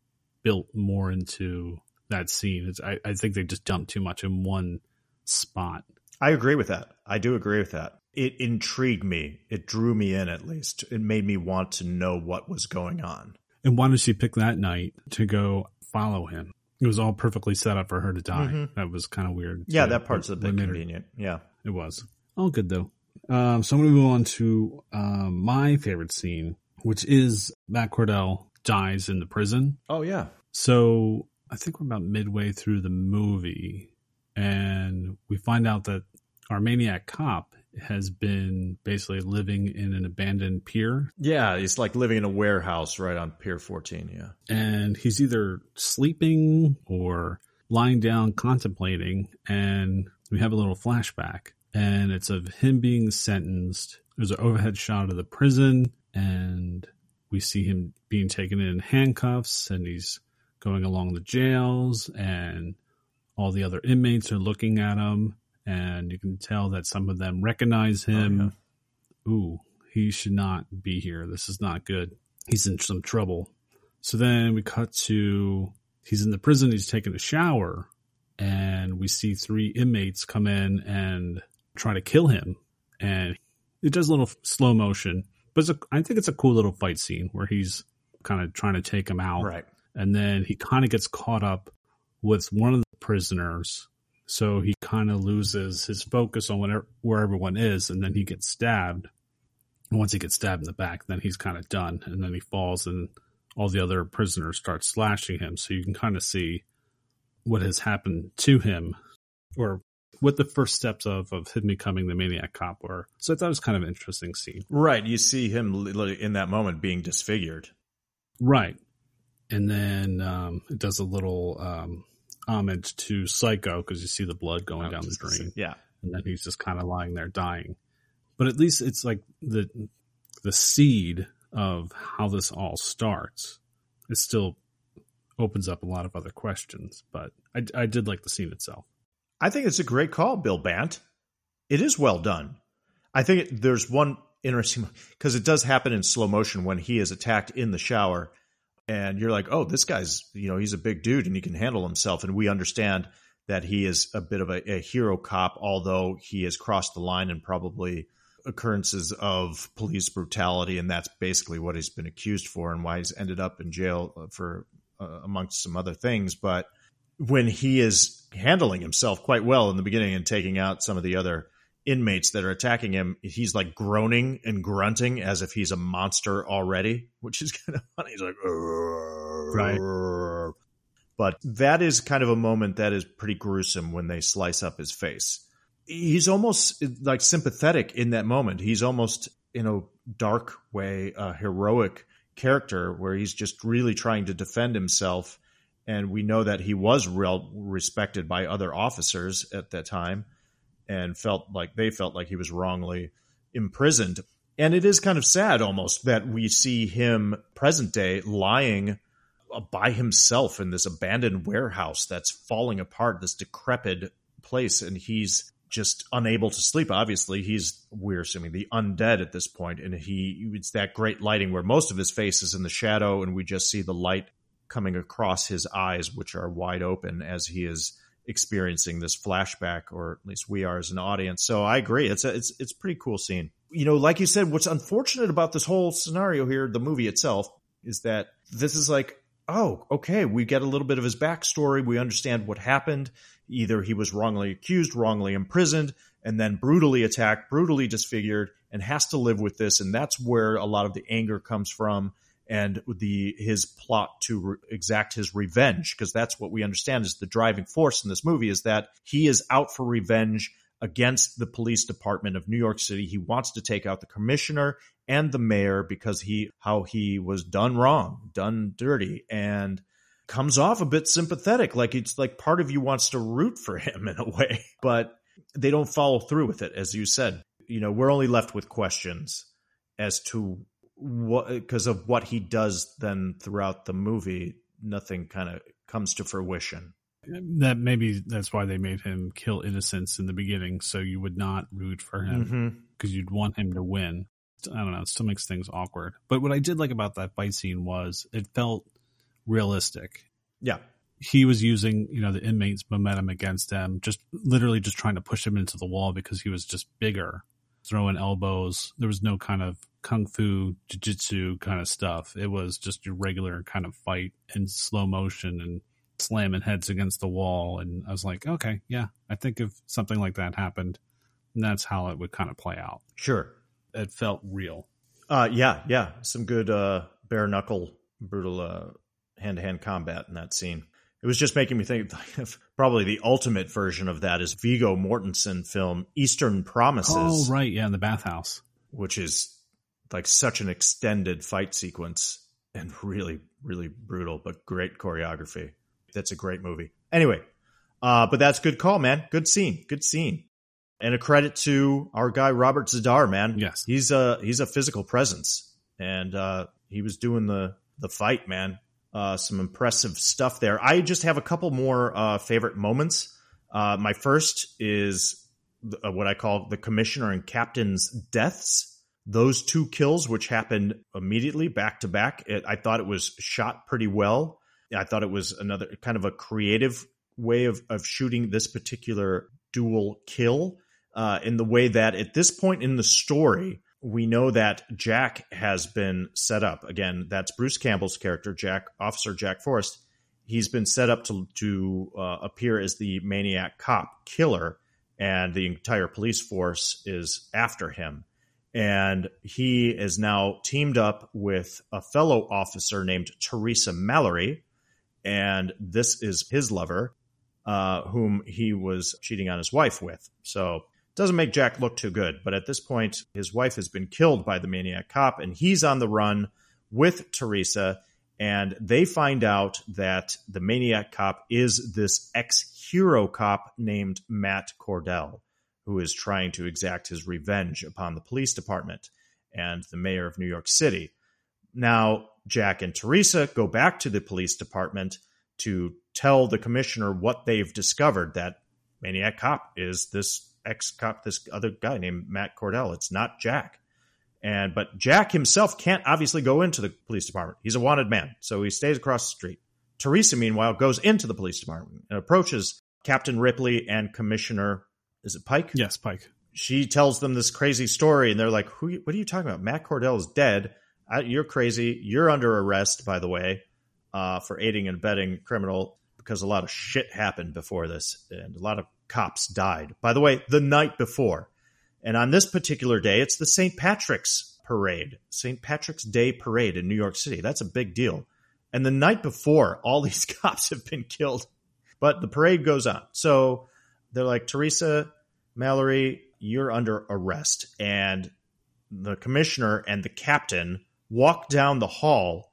built more into that scene. It's, I, I think they just dumped too much in one spot. I agree with that. I do agree with that. It intrigued me. It drew me in at least. It made me want to know what was going on. And why did she pick that night to go follow him? It was all perfectly set up for her to die. Mm-hmm. That was kind of weird. Yeah, that part's a bit convenient. Yeah. It was. All good though. Um, so I'm going to move on to um, my favorite scene, which is Matt Cordell dies in the prison. Oh, yeah. So I think we're about midway through the movie, and we find out that our maniac cop has been basically living in an abandoned pier. Yeah, he's like living in a warehouse right on Pier 14. Yeah. And he's either sleeping or lying down contemplating. And we have a little flashback, and it's of him being sentenced. There's an overhead shot of the prison, and we see him being taken in handcuffs, and he's going along the jails, and all the other inmates are looking at him and you can tell that some of them recognize oh, him. Oh, yeah. Ooh, he should not be here. This is not good. He's in some trouble. So then we cut to he's in the prison. He's taking a shower, and we see three inmates come in and try to kill him. And it does a little slow motion, but a, I think it's a cool little fight scene where he's kind of trying to take him out. Right. And then he kind of gets caught up with one of the prisoners so he kind of loses his focus on whatever, where everyone is, and then he gets stabbed. And once he gets stabbed in the back, then he's kind of done, and then he falls, and all the other prisoners start slashing him. So you can kind of see what has happened to him, or what the first steps of of him becoming the maniac cop were. So I thought it was kind of an interesting scene. Right, you see him in that moment being disfigured. Right, and then um, it does a little. Um, homage to Psycho because you see the blood going down the drain. Yeah. And then he's just kind of lying there dying. But at least it's like the the seed of how this all starts. It still opens up a lot of other questions, but I, I did like the scene itself. I think it's a great call, Bill Bant. It is well done. I think it, there's one interesting because it does happen in slow motion when he is attacked in the shower and you're like, oh, this guy's, you know, he's a big dude and he can handle himself. And we understand that he is a bit of a, a hero cop, although he has crossed the line and probably occurrences of police brutality. And that's basically what he's been accused for and why he's ended up in jail uh, for, uh, amongst some other things. But when he is handling himself quite well in the beginning and taking out some of the other inmates that are attacking him, he's like groaning and grunting as if he's a monster already, which is kind of funny. He's like, right. But that is kind of a moment that is pretty gruesome when they slice up his face. He's almost like sympathetic in that moment. He's almost in a dark way, a heroic character where he's just really trying to defend himself. And we know that he was real respected by other officers at that time and felt like they felt like he was wrongly imprisoned. And it is kind of sad almost that we see him present day lying uh, by himself in this abandoned warehouse that's falling apart, this decrepit place, and he's just unable to sleep. Obviously, he's we're assuming the undead at this point, and he it's that great lighting where most of his face is in the shadow, and we just see the light coming across his eyes, which are wide open as he is experiencing this flashback, or at least we are as an audience. So I agree, it's a it's it's pretty cool scene. You know, like you said, what's unfortunate about this whole scenario here, the movie itself, is that this is like oh, okay, we get a little bit of his backstory. We understand what happened. Either he was wrongly accused, wrongly imprisoned, and then brutally attacked, brutally disfigured, and has to live with this. And that's where a lot of the anger comes from and the his plot to re- exact his revenge because that's what we understand is the driving force in this movie is that he is out for revenge against the police department of New York City. He wants to take out the commissioner and the mayor because he how he was done wrong, done dirty and comes off a bit sympathetic like it's like part of you wants to root for him in a way, but they don't follow through with it as you said. You know, we're only left with questions as to what because of what he does then throughout the movie nothing kind of comes to fruition. That maybe that's why they made him kill innocents in the beginning so you would not root for him because mm-hmm. you'd want him to win. I don't know it still makes things awkward. But what i did like about that fight scene was it felt realistic. Yeah. He was using you know the inmates momentum against them just literally just trying to push him into the wall because he was just bigger throwing elbows there was no kind of kung fu jiu-jitsu kind of stuff it was just your regular kind of fight in slow motion and slamming heads against the wall. And I was like, okay, yeah, I think if something like that happened, that's how it would kind of play out. Sure. It felt real. Uh, yeah, yeah. Some good uh, bare knuckle, brutal hand to hand combat in that scene. It was just making me think of probably the ultimate version of that is Viggo Mortensen film Eastern Promises. Oh, right. Yeah, in the bathhouse. Which is like such an extended fight sequence and really, really brutal, but great choreography that's a great movie. Anyway, uh, but that's good call, man. Good scene. Good scene. And a credit to our guy Robert Z'Dar, man. Yes, he's a he's a physical presence, and uh, he was doing the the fight, man. Uh, some impressive stuff there. I just have a couple more uh, favorite moments. Uh, my first is uh, what I call the commissioner and captain's deaths. Those two kills, which happened immediately back to back, I thought it was shot pretty well. I thought it was another kind of a creative way of, of shooting this particular dual kill uh, in the way that at this point in the story, we know that Jack has been set up. Again, that's Bruce Campbell's character, Jack, Officer Jack Forrest. He's been set up to, to uh, appear as the maniac cop killer, and the entire police force is after him. And he is now teamed up with a fellow officer named Teresa Mallory, and this is his lover, uh, whom he was cheating on his wife with. So doesn't make Jack look too good. But at this point, his wife has been killed by the maniac cop, and he's on the run with Teresa. And they find out that the maniac cop is this ex hero cop named Matt Cordell, who is trying to exact his revenge upon the police department and the mayor of New York City. Now, Jack and Teresa go back to the police department to tell the commissioner what they've discovered that Maniac Cop is this ex cop, this other guy named Matt Cordell. It's not Jack. And but Jack himself can't obviously go into the police department. He's a wanted man, so he stays across the street. Teresa, meanwhile, goes into the police department and approaches Captain Ripley and Commissioner. Is it Pike? Yes, Pike. She tells them this crazy story, and they're like, "Who? What are you talking about? Matt Cordell is dead you're crazy. You're under arrest, by the way, uh, for aiding and abetting criminal because a lot of shit happened before this, and a lot of cops died. By the way, the night before, and on this particular day, it's the St. Patrick's parade, St. Patrick's Day parade in New York City. That's a big deal. And the night before, all these cops have been killed, but the parade goes on. So they're like, Teresa, Mallory, you're under arrest, and the commissioner and the captain walk down the hall,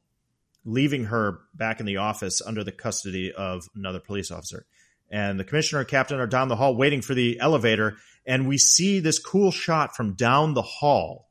leaving her back in the office under the custody of another police officer. and the commissioner and captain are down the hall waiting for the elevator. And we see this cool shot from down the hall.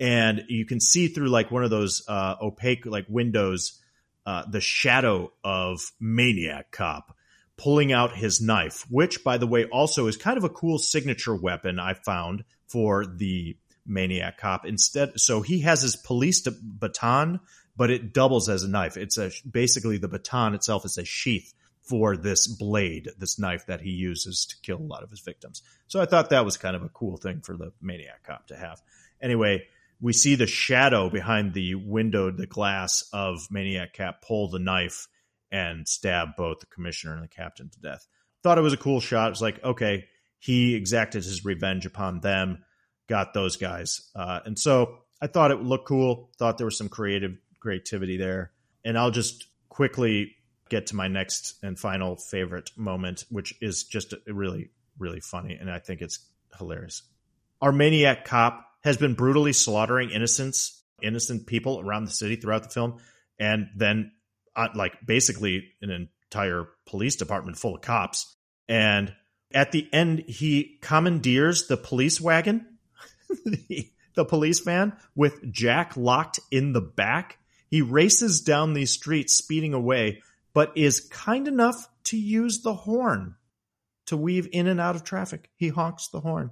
And you can see through like one of those uh, opaque like windows uh, the shadow of Maniac Cop pulling out his knife, which, by the way, also is kind of a cool signature weapon I found for the Maniac Cop. Instead, so he has his police baton, but it doubles as a knife. It's a basically the baton itself is a sheath for this blade, this knife that he uses to kill a lot of his victims. So I thought that was kind of a cool thing for the Maniac Cop to have. Anyway, we see the shadow behind the window, the glass of Maniac Cop pull the knife and stab both the commissioner and the captain to death. Thought it was a cool shot. It was like, okay, he exacted his revenge upon them, got those guys. Uh, and so I thought it looked cool. Thought there was some creative creativity there. And I'll just quickly get to my next and final favorite moment, which is just really, really funny. And I think it's hilarious. Our maniac cop has been brutally slaughtering innocents, innocent people around the city throughout the film. And then uh, like basically an entire police department full of cops. And at the end, he commandeers the police wagon, the, police van with Jack locked in the back. He races down these streets, speeding away, but is kind enough to use the horn to weave in and out of traffic. He honks the horn.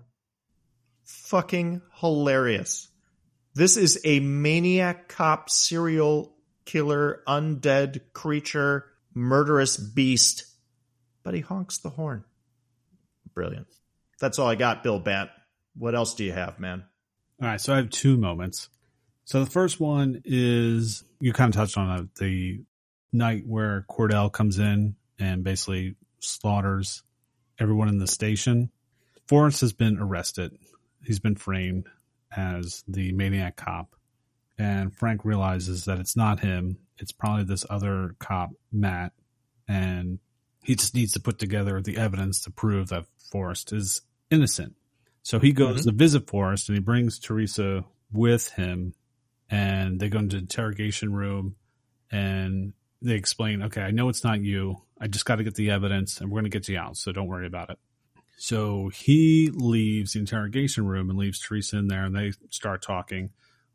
Fucking hilarious. This is a maniac cop serial killer, undead creature, murderous beast, but he honks the horn. Brilliant. That's all I got, Bill Bant. What else do you have, man? All right, so I have two moments. So the first one is you kind of touched on it, the night where Cordell comes in and basically slaughters everyone in the station. Forrest has been arrested. He's been framed as the maniac cop and Frank realizes that it's not him. It's probably this other cop, Matt, and he just needs to put together the evidence to prove that Forrest is innocent. So he goes mm-hmm. to visit Forrest and he brings Teresa with him and they go into the interrogation room and they explain, okay, I know it's not you. I just got to get the evidence and we're going to get you out. So don't worry about it. So he leaves the interrogation room and leaves Teresa in there and they start talking.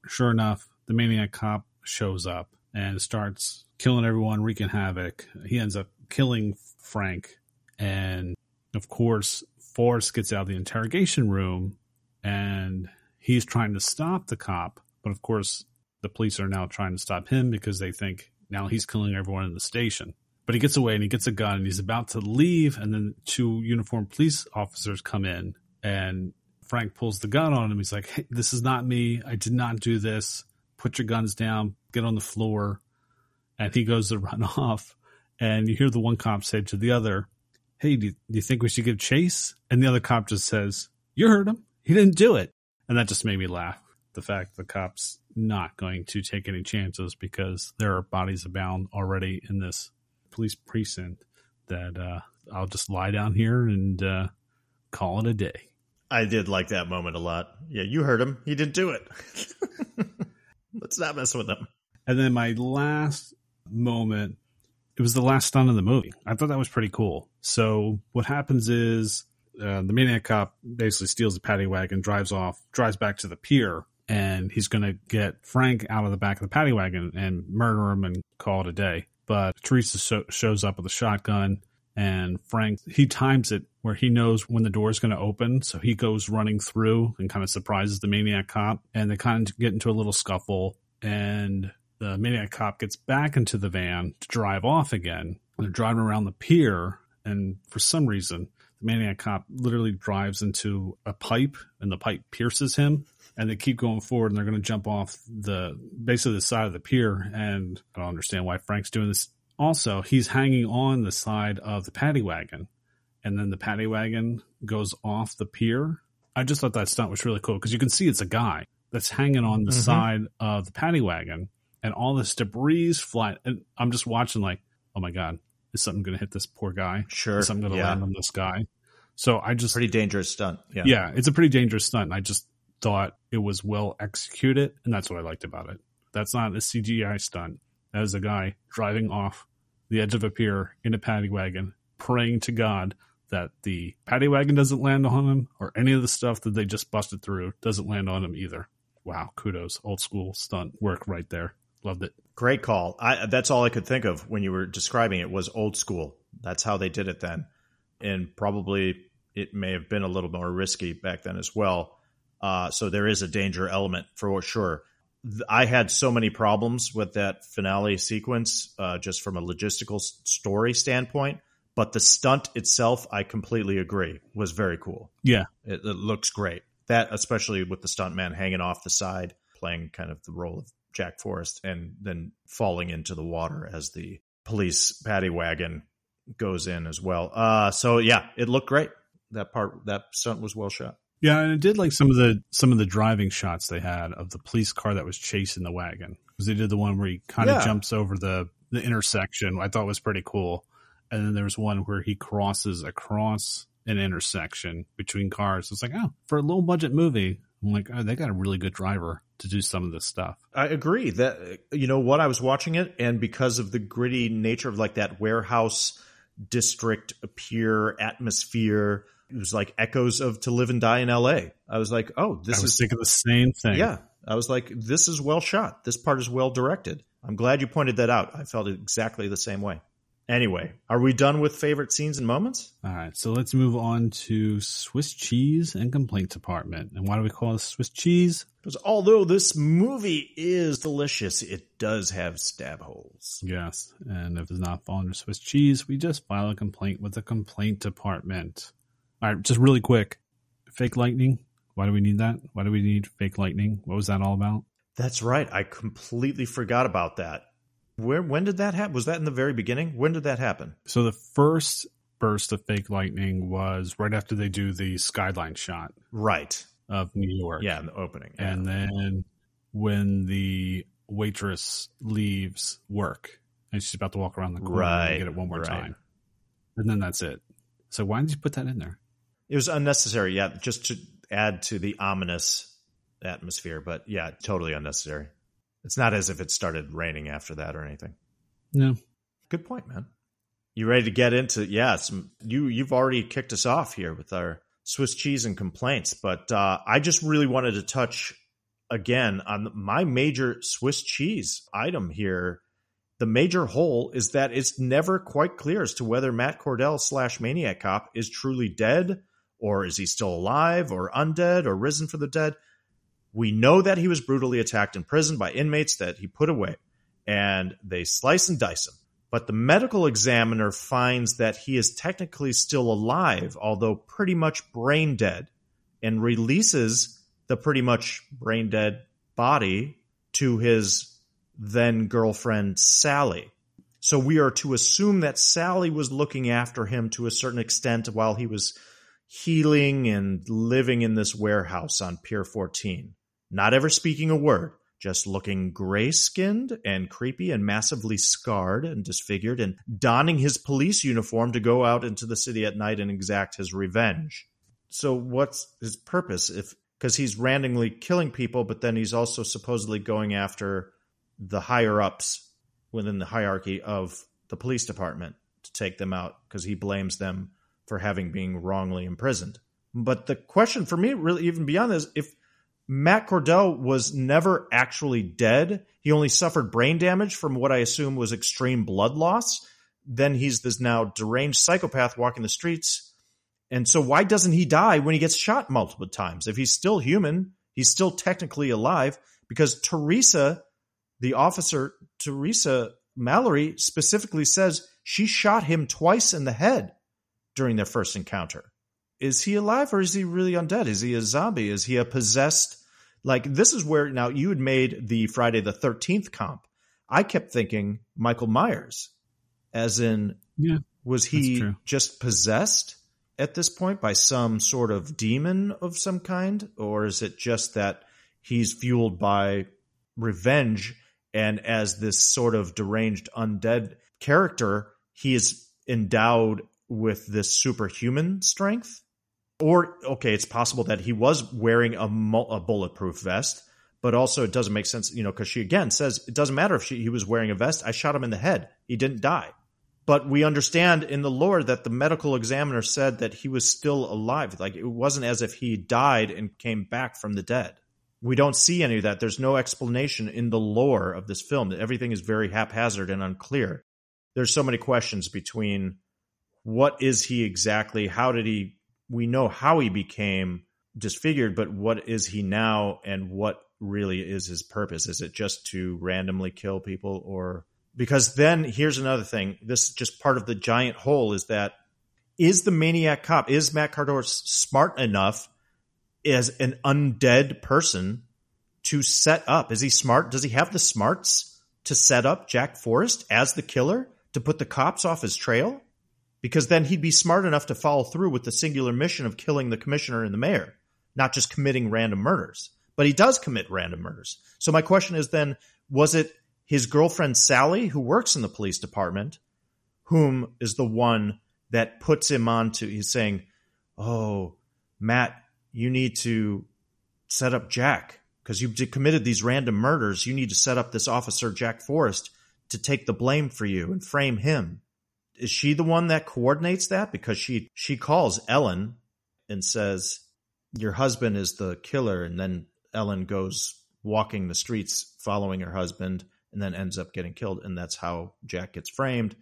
Sure enough, the maniac cop shows up and starts killing everyone, wreaking havoc. He ends up killing Frank. And of course, Forrest gets out of the interrogation room and he's trying to stop the cop. But of course, the police are now trying to stop him because they think now he's killing everyone in the station. But he gets away and he gets a gun and he's about to leave. And then two uniformed police officers come in and Frank pulls the gun on him. He's like, hey, This is not me. I did not do this put your guns down, get on the floor. And he goes to run off. And you hear the one cop say to the other, Hey, do you, do you think we should give chase? And the other cop just says, You heard him. He didn't do it. And that just made me laugh. The fact the cop's not going to take any chances because there are bodies abound already in this police precinct that uh, I'll just lie down here and uh, call it a day. I did like that moment a lot. Yeah, you heard him. He didn't do it. Let's not mess with him. And then my last moment, it was the last stunt of the movie. I thought that was pretty cool. So what happens is uh, the maniac cop basically steals the paddy wagon, drives off, drives back to the pier, and he's going to get Frank out of the back of the paddy wagon and murder him and call it a day. But Teresa so- shows up with a shotgun and Frank he times it where he knows when the door is going to open, so he goes running through and kind of surprises the maniac cop, and they kind of get into a little scuffle, and the maniac cop gets back into the van to drive off again. They're driving around the pier, and for some reason, the maniac cop literally drives into a pipe, and the pipe pierces him. And they keep going forward, and they're going to jump off the basically the side of the pier. And I don't understand why Frank's doing this also, he's hanging on the side of the paddy wagon, and then the paddy wagon goes off the pier. I just thought that stunt was really cool because you can see it's a guy that's hanging on the mm-hmm. side of the paddy wagon, and all this debris fly. And I'm just watching, like, oh my god, is something going to hit this poor guy? Sure, is something going to yeah. land on this guy? So I just pretty dangerous stunt. Yeah, yeah, it's a pretty dangerous stunt. I just thought it was well executed, and that's what I liked about it. That's not a CGI stunt. That is a guy driving off the edge of a pier in a paddy wagon praying to God that the paddy wagon doesn't land on him or any of the stuff that they just busted through doesn't land on him either. Wow, kudos. Old school stunt work right there. Loved it. Great call. I, that's all I could think of when you were describing it was old school. That's how they did it then. And probably it may have been a little more risky back then as well. Uh, so there is a danger element for sure. I had so many problems with that finale sequence, uh, just from a logistical story standpoint. But the stunt itself, I completely agree, was very cool. Yeah, it, it looks great. That, especially with the stuntman hanging off the side, playing kind of the role of Jack Forrest, and then falling into the water as the police paddy wagon goes in as well. Uh, so yeah, it looked great. That part, that stunt was well shot. Yeah, and it did like some of the some of the driving shots they had of the police car that was chasing the wagon because they did the one where he kind of yeah. jumps over the the intersection. I thought was pretty cool, and then there was one where he crosses across an intersection between cars. It's like, oh, for a low budget movie, I'm like, oh, they got a really good driver to do some of this stuff. I agree that you know what I was watching it, and because of the gritty nature of like that warehouse district appear atmosphere it was like echoes of To Live and Die in L.A. I was like, oh, this I was is thinking the same thing. Yeah, I was like, this is well shot. This part is well directed. I'm glad you pointed that out. I felt exactly the same way. Anyway, are we done with favorite scenes and moments? All right, so let's move on to Swiss cheese and complaint department. And why do we call it Swiss cheese? Because although this movie is delicious, it does have stab holes. Yes, and if it's not falling under Swiss cheese, we just file a complaint with the complaint department. All right, just really quick. Fake lightning. Why do we need that? Why do we need fake lightning? What was that all about? That's right. I completely forgot about that. Where when did that happen? Was that in the very beginning? When did that happen? So the first burst of fake lightning was right after they do the skyline shot. Right. Of New York. Yeah, in the opening. Yeah. And then when the waitress leaves work and she's about to walk around the corner right. and get it one more right. time. And then that's it. So why did you put that in there? It was unnecessary, yeah, just to add to the ominous atmosphere. But yeah, totally unnecessary. It's not as if it started raining after that or anything. No. Good point, man. You ready to get into yeah, some you you've already kicked us off here with our Swiss cheese and complaints, but uh, I just really wanted to touch again on my major Swiss cheese item here. The major hole is that it's never quite clear as to whether Matt Cordell slash Maniac Cop is truly dead or is he still alive or undead or risen from the dead? We know that he was brutally attacked in prison by inmates that he put away, and they slice and dice him. But the medical examiner finds that he is technically still alive, although pretty much brain dead, and releases the pretty much brain dead body to his then girlfriend, Sally. So we are to assume that Sally was looking after him to a certain extent while he was healing and living in this warehouse on Pier 14. Not ever speaking a word, just looking gray skinned and creepy and massively scarred and disfigured and donning his police uniform to go out into the city at night and exact his revenge. So, what's his purpose? If because he's randomly killing people, but then he's also supposedly going after the higher ups within the hierarchy of the police department to take them out because he blames them for having been wrongly imprisoned. But the question for me, really, even beyond this, if Matt Cordell was never actually dead, he only suffered brain damage from what I assume was extreme blood loss, then he's this now deranged psychopath walking the streets. And so, why doesn't he die when he gets shot multiple times? If he's still human, he's still technically alive because Teresa, the officer, Teresa Mallory, specifically says she shot him twice in the head during their first encounter. Is he alive or is he really undead? Is he a zombie? Is he a possessed? Like, this is where now you had made the Friday the 13th comp. I kept thinking Michael Myers, as in, yeah, was he just possessed at this point by some sort of demon of some kind? Or is it just that he's fueled by revenge and as this sort of deranged undead character, he is endowed with this superhuman strength. Or, okay, it's possible that he was wearing a, a bulletproof vest, but also it doesn't make sense, you know, because she again says it doesn't matter if she, he was wearing a vest. I shot him in the head. He didn't die. but we understand in the lore that the medical examiner said that he was still alive. Like it wasn't as if he died and came back from the dead. We don't see any of that. There's no explanation in the lore of this film. Everything is very haphazard and unclear. There's so many questions between what is he exactly? How did he? We know how he became disfigured, but what is he now and what really is his purpose? Is it just to randomly kill people or because then here's another thing. This is just part of the giant hole is that is the maniac cop, is Matt Cardor smart enough as an undead person to set up? Is he smart? Does he have the smarts to set up Jack Forrest as the killer to put the cops off his trail? Because then he'd be smart enough to follow through with the singular mission of killing the commissioner and the mayor, not just committing random murders. But he does commit random murders. So my question is then, was it his girlfriend Sally, who works in the police department, whom is the one that puts him on to, he's saying, Oh, Matt, you need to set up Jack because you committed these random murders. You need to set up this officer, Jack Forrest, to take the blame for you and frame him. Is she the one that coordinates that? Because she she calls Ellen and says, Your husband is the killer, and then Ellen goes walking the streets following her husband and then ends up getting killed, and that's how Jack gets framed.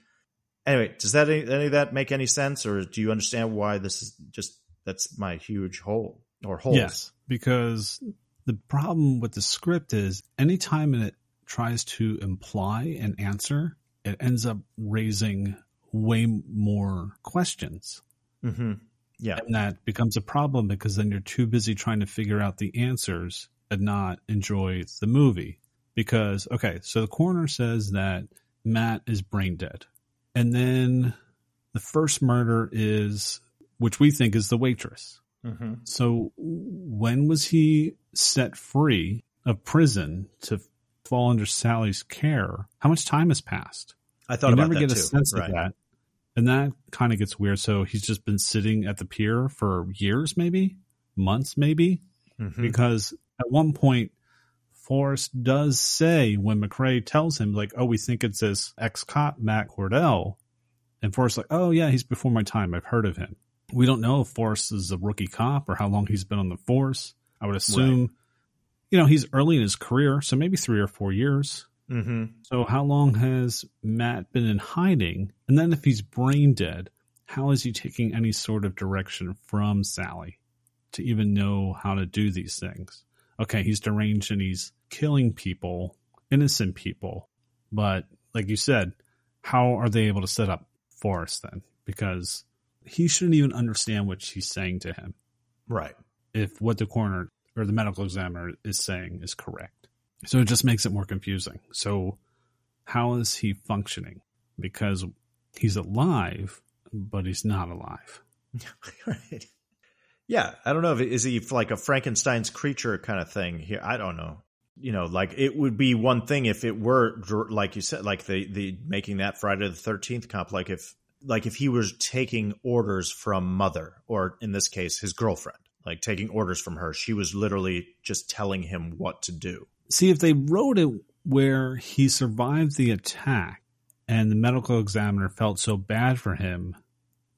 Anyway, does that any, any of that make any sense, or do you understand why this is just that's my huge hole or holes? Yes, because the problem with the script is anytime it tries to imply an answer, it ends up raising way more questions. Mm-hmm. Yeah, and that becomes a problem because then you're too busy trying to figure out the answers and not enjoy the movie because okay, so the coroner says that Matt is brain dead. And then the first murder is which we think is the waitress. Mm-hmm. So when was he set free of prison to fall under Sally's care? How much time has passed? I thought you never get too. a sense right. of that. And that kind of gets weird. So he's just been sitting at the pier for years, maybe months, maybe, mm-hmm. because at one point Forrest does say when McCrae tells him, like, oh, we think it's this ex cop, Matt Cordell. And Forrest's like, oh, yeah, he's before my time. I've heard of him. We don't know if Forrest is a rookie cop or how long he's been on the force. I would assume, right. you know, he's early in his career, so maybe three or four years. Mm-hmm. So how long has Matt been in hiding? And then if he's brain dead, how is he taking any sort of direction from Sally to even know how to do these things? Okay, he's deranged and he's killing people, innocent people. But like you said, how are they able to set up Forrest then? Because he shouldn't even understand what she's saying to him. Right. If what the coroner or the medical examiner is saying is correct. So it just makes it more confusing. So how is he functioning? Because he's alive, but he's not alive. right. Yeah, I don't know if is he like a Frankenstein's creature kind of thing here. I don't know. You know, like it would be one thing if it were like you said, like the the making that Friday the Thirteenth comp. Like if like if he was taking orders from mother, or in this case, his girlfriend, like taking orders from her. She was literally just telling him what to do. See, if they wrote it where he survived the attack and the medical examiner felt so bad for him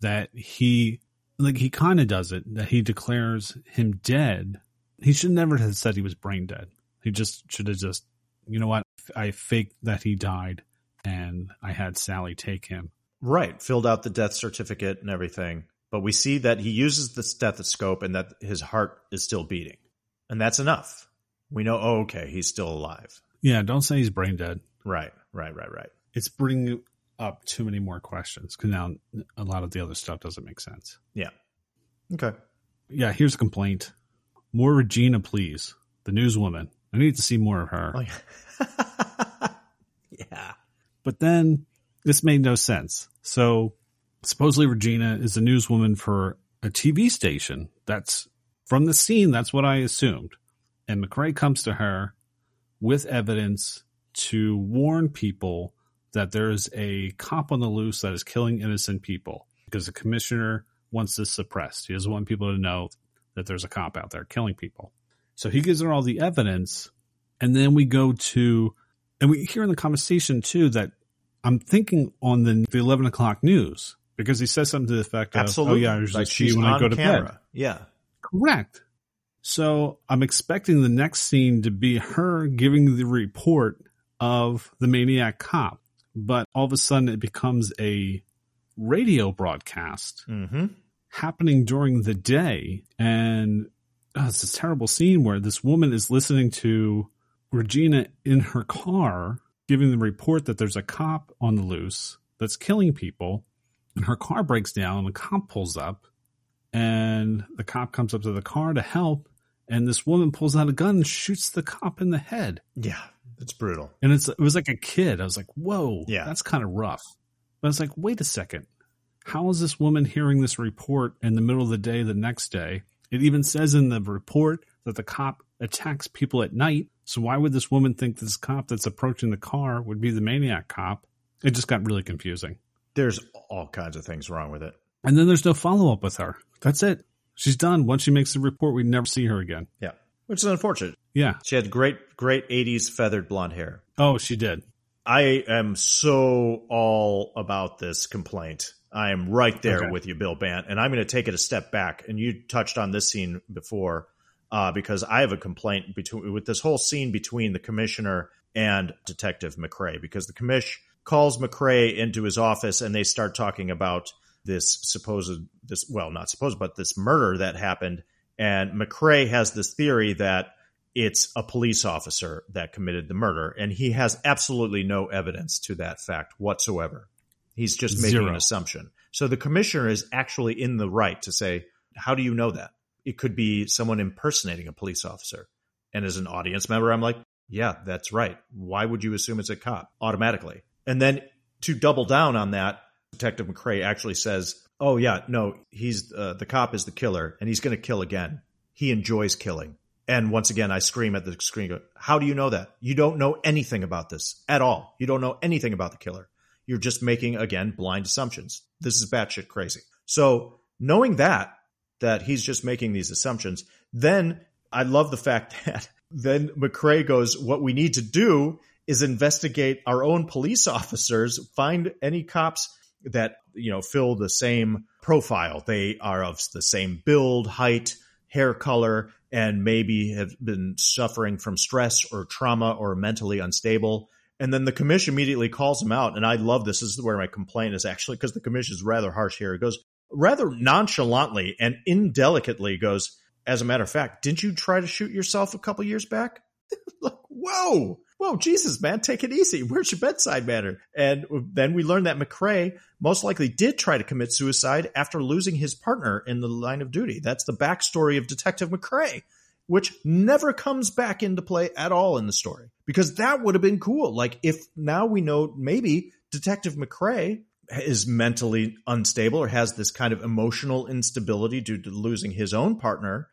that he like he kind of does it that he declares him dead he should never have said he was brain dead. He just should have just you know what? I faked that he died and i had sally take him. Right filled out the death certificate and everything but we see that he uses the stethoscope and that his heart is still beating and that's enough we know oh okay he's still alive yeah don't say he's brain dead right right right right it's bringing up too many more questions because now a lot of the other stuff doesn't make sense. Yeah. Okay. Yeah. Here's a complaint. More Regina, please. The newswoman. I need to see more of her. Oh, yeah. yeah. But then this made no sense. So supposedly Regina is a newswoman for a TV station. That's from the scene. That's what I assumed. And McCrae comes to her with evidence to warn people that there's a cop on the loose that is killing innocent people because the commissioner wants this suppressed. He doesn't want people to know that there's a cop out there killing people. So he gives her all the evidence. And then we go to, and we hear in the conversation too that I'm thinking on the, the 11 o'clock news because he says something to the effect of, Absolutely. oh yeah, there's like a she's when I go to camera. bed. Yeah. Correct. So I'm expecting the next scene to be her giving the report of the maniac cop, but all of a sudden it becomes a radio broadcast Mm-hmm. happening during the day. And oh, it's this terrible scene where this woman is listening to Regina in her car giving the report that there's a cop on the loose that's killing people. And her car breaks down and the cop pulls up and the cop comes up to the car to help. And this woman pulls out a gun and shoots the cop in the head. Yeah. It's brutal. And it's it was like a kid. I was like, whoa, Yeah. that's kind of rough. But I was like, wait a second. How is this woman hearing this report in the middle of the day the next day? It even says in the report that the cop attacks people at night. So why would this woman think this cop that's approaching the car would be the maniac cop? It just got really confusing. There's all kinds of things wrong with it. And then there's no follow up with her. That's it. She's done. Once she makes the report, we never see her again. Yeah. Which is unfortunate. Yeah. She had great, great 80s feathered blonde hair. Oh, she did. I am so all about this complaint. I am right there Okay. with you, Bill Bant, and I'm going to take it a step back. And you touched on this scene before, uh, because I have a complaint between with this whole scene between the commissioner and Detective McCrae, because the commish calls McCrae into his office and they start talking about this supposed this well not supposed but this murder that happened, and McCrae has this theory that it's a police officer that committed the murder, and he has absolutely no evidence to that fact whatsoever. He's just making Zero. an assumption. So the commissioner is actually in the right to say, How do you know that? It could be someone impersonating a police officer. And as an audience member, I'm like, Yeah, that's right. Why would you assume it's a cop automatically? And then to double down on that, Detective McCrae actually says, Oh, yeah, no, he's uh, the cop is the killer, and he's going to kill again. He enjoys killing. And once again, I scream at the screen, How do you know that? You don't know anything about this at all. You don't know anything about the killer. You're just making, again, blind assumptions. This is batshit crazy. So, knowing that, that he's just making these assumptions, then I love the fact that then McCrae goes, What we need to do is investigate our own police officers, find any cops that, you know, fill the same profile. They are of the same build, height, hair color, and maybe have been suffering from stress or trauma or mentally unstable. And then the commission immediately calls him out. And I love this. This is where my complaint is actually because the commission is rather harsh here. It goes rather nonchalantly and indelicately goes, as a matter of fact, didn't you try to shoot yourself a couple years back? like, whoa, whoa, Jesus, man, take it easy. Where's your bedside manner? And then we learned that McCrae most likely did try to commit suicide after losing his partner in the line of duty. That's the backstory of Detective McCrae, which never comes back into play at all in the story because that would have been cool. Like if now we know maybe Detective McCrae is mentally unstable or has this kind of emotional instability due to losing his own partner.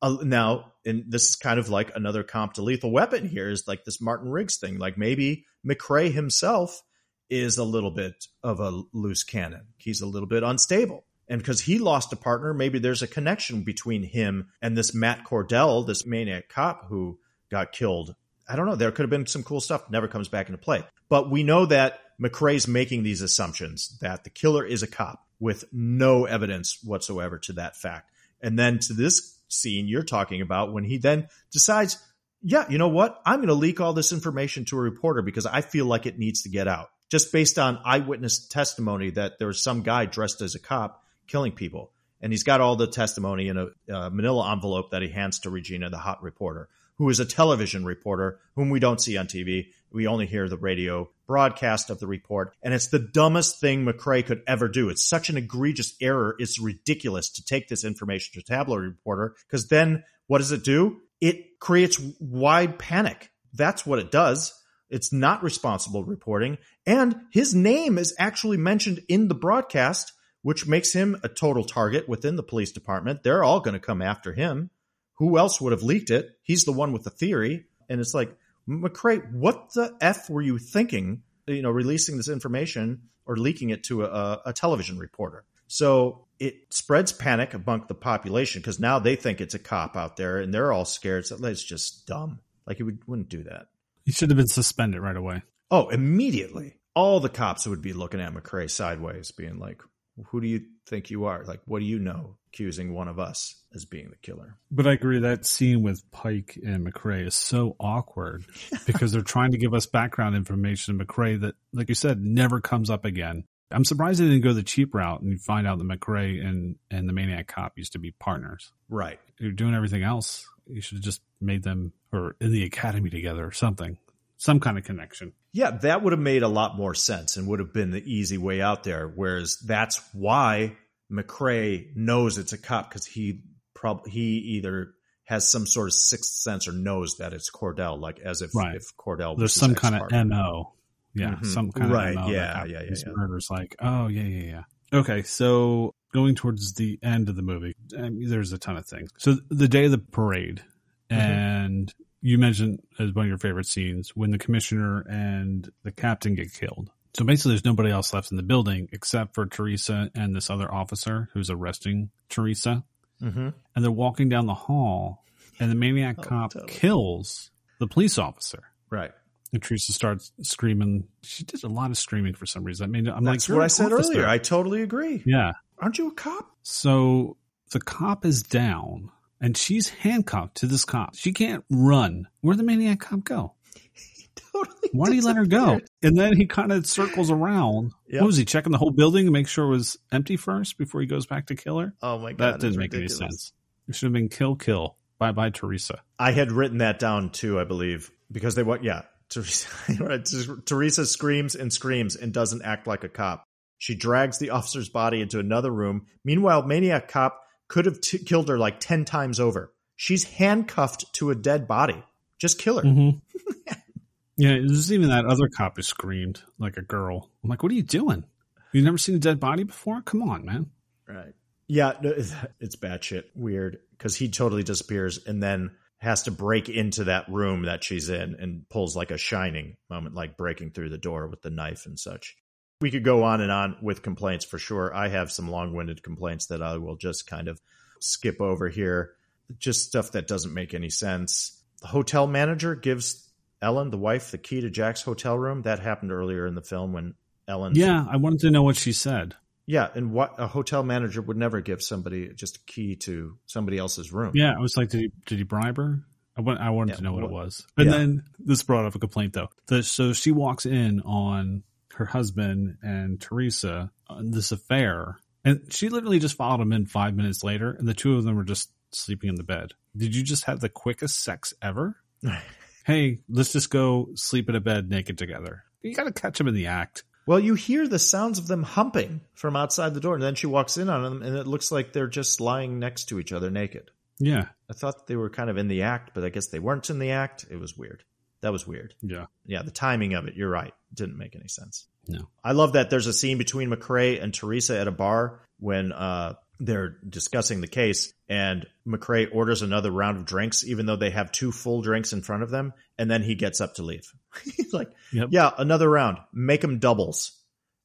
Uh, now, and this is kind of like another comp to Lethal Weapon here is like this Martin Riggs thing. Like maybe McCrae himself is a little bit of a loose cannon. He's a little bit unstable. And because he lost a partner, maybe there's a connection between him and this Matt Cordell, this maniac cop who got killed. I don't know. There could have been some cool stuff. Never comes back into play. But we know that McCrae's making these assumptions that the killer is a cop with no evidence whatsoever to that fact. And then to this scene you're talking about when he then decides, yeah, you know what? I'm going to leak all this information to a reporter because I feel like it needs to get out. Just based on eyewitness testimony that there was some guy dressed as a cop killing people. And he's got all the testimony in a uh, manila envelope that he hands to Regina, the hot reporter, who is a television reporter whom we don't see on TV. We only hear the radio broadcast of the report. And it's the dumbest thing McCrae could ever do. It's such an egregious error. It's ridiculous to take this information to a tabloid reporter because then what does it do? It creates wide panic. That's what it does. It's not responsible reporting. And his name is actually mentioned in the broadcast, which makes him a total target within the police department. They're all going to come after him. Who else would have leaked it? He's the one with the theory. And it's like, McCrae, what the F were you thinking, you know, releasing this information or leaking it to a, a television reporter? So it spreads panic among the population because now they think it's a cop out there and they're all scared. So it's just dumb. Like he would, wouldn't do that. He should have been suspended right away. Oh, immediately. all the cops would be looking at McCrae sideways, being like, "Who do you think you are? Like, what do you know?" Accusing one of us as being the killer. But I agree that scene with Pike and McCrae is so awkward because they're trying to give us background information. McCrae that, like you said, never comes up again. I'm surprised they didn't go the cheap route and find out that McCrae and, and the maniac cop used to be partners. Right. You're doing everything else. You should have just made them or in the academy together or something. Some kind of connection. Yeah, that would have made a lot more sense and would have been the easy way out there. Whereas that's why McCrae knows it's a cop because he probably he either has some sort of sixth sense or knows that it's Cordell, like as if Right. if Cordell There's some kind of mo. Yeah, Mhm. some kind Right, of mo. yeah, yeah, yeah, yeah. Murders like, oh yeah, yeah, yeah. Okay, so going towards the end of the movie, I mean, there's a ton of things. So the day of the parade, Mhm. and you mentioned as one of your favorite scenes when the commissioner and the captain get killed. So basically, there's nobody else left in the building except for Teresa and this other officer who's arresting Teresa. Mhm. And they're walking down the hall, and the maniac Oh, cop totally. kills the police officer. Right. And Teresa starts screaming. She did a lot of screaming for some reason. I mean, I'm That's like, what I said officer." earlier. I totally agree. yeah. Aren't you a cop? So the cop is down, and she's handcuffed to this cop. She can't run. Where'd the maniac cop go? Totally. Why do you let her go? And then he kind of circles around. Yep. What was he checking the whole building to make sure it was empty first before he goes back to kill her? Oh my god, That didn't make ridiculous. any sense. It should have been kill, kill. Bye bye, Teresa. I had written that down too, I believe, because they want, yeah, Teresa, right, Teresa screams and screams and doesn't act like a cop. She drags the officer's body into another room. Meanwhile, Maniac Cop could have t- killed her like 10 times over. She's handcuffed to a dead body. Just kill her. Mm-hmm. yeah, there's even that other cop who screamed like a girl. I'm like, what are you doing? You've never seen a dead body before? Come on, man. Right. Yeah, no, it's batshit weird because he totally disappears and then has to break into that room that she's in and pulls like a shining moment, like breaking through the door with the knife and such. We could go on and on with complaints for sure. I have some long winded complaints that I will just kind of skip over here. Just stuff that doesn't make any sense. The hotel manager gives Ellen, the wife, the key to Jack's hotel room. That happened earlier in the film when Ellen Yeah, I wanted to know what she said. yeah, and what a hotel manager would never give somebody just a key to somebody else's room. Yeah, I was like, did he did he bribe her? I want, I wanted Yeah, to know what it was. And yeah. then this brought up a complaint though. The, so she walks in on her husband and Teresa on this affair, and she literally just followed him in five minutes later, and the two of them were just sleeping in the bed. Did you just have the quickest sex ever? hey, let's just go sleep in a bed naked together. You got to catch him in the act. Well, you hear the sounds of them humping from outside the door, and then she walks in on them, and it looks like they're just lying next to each other naked. Yeah, I thought they were kind of in the act, but I guess they weren't in the act. It was weird. That was weird. yeah, Yeah, the timing of it, you're right. Didn't make any sense. no, I love that there's a scene between McCrae and Teresa at a bar when uh, they're discussing the case, and McCrae orders another round of drinks, even though they have two full drinks in front of them, and then he gets up to leave. He's like, Yep. "Yeah, another round. Make them doubles."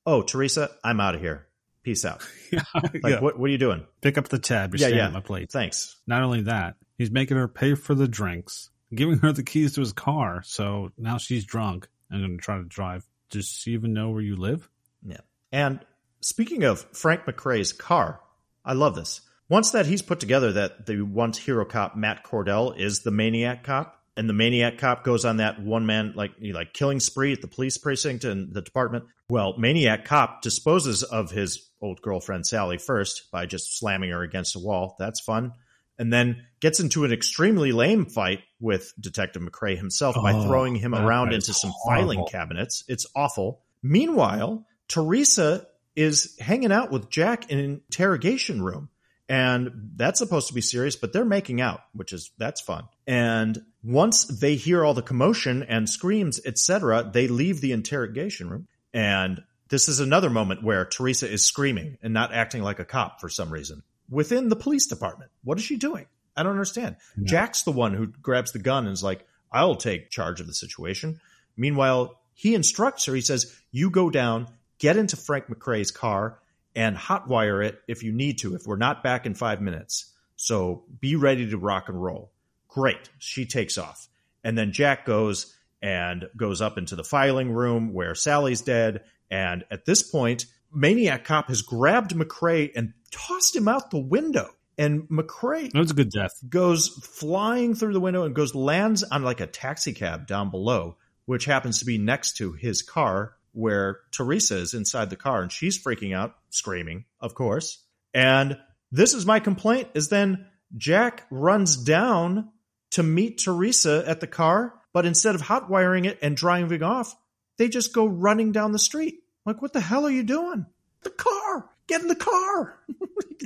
Oh, Teresa, I'm out of here. Peace out. yeah. Like, yeah. what? What are you doing? Pick up the tab. You're Yeah, staying yeah. at my plate. Thanks. Not only that, he's making her pay for the drinks, giving her the keys to his car. So now she's drunk and going to try to drive. Does she even know where you live? Yeah. And speaking of Frank McCrae's car, I love this. Once that he's put together that the once hero cop Matt Cordell is the maniac cop, and the maniac cop goes on that one man like like killing spree at the police precinct and the department. Well, maniac cop disposes of his old girlfriend Sally first by just slamming her against a wall. That's fun. And then gets into an extremely lame fight with Detective McCrae himself by Oh, throwing him around into some filing cabinets. It's awful. Meanwhile, Teresa is hanging out with Jack in an interrogation room. And that's supposed to be serious, but they're making out, which is that's fun. And once they hear all the commotion and screams, etc., they leave the interrogation room. And this is another moment where Teresa is screaming and not acting like a cop for some reason within the police department. What is she doing? I don't understand. Jack's the one who grabs the gun and is like, I'll take charge of the situation. Meanwhile, he instructs her. He says, You go down, get into Frank McCrae's car, and hotwire it if you need to, if we're not back in five minutes. So be ready to rock and roll. Great. She takes off. And then Jack goes and goes up into the filing room where Sally's dead. And at this point, Maniac Cop has grabbed McCrae and tossed him out the window. And McCrae That was a good death. goes flying through the window and goes lands on like a taxi cab down below, which happens to be next to his car where Teresa is inside the car and she's freaking out, screaming, of course. And this is my complaint is then Jack runs down to meet Teresa at the car, but instead of hot wiring it and driving off, they just go running down the street. Like, what the hell are you doing? The car! Get in the car!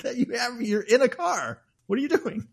That you have you're in a car. What are you doing?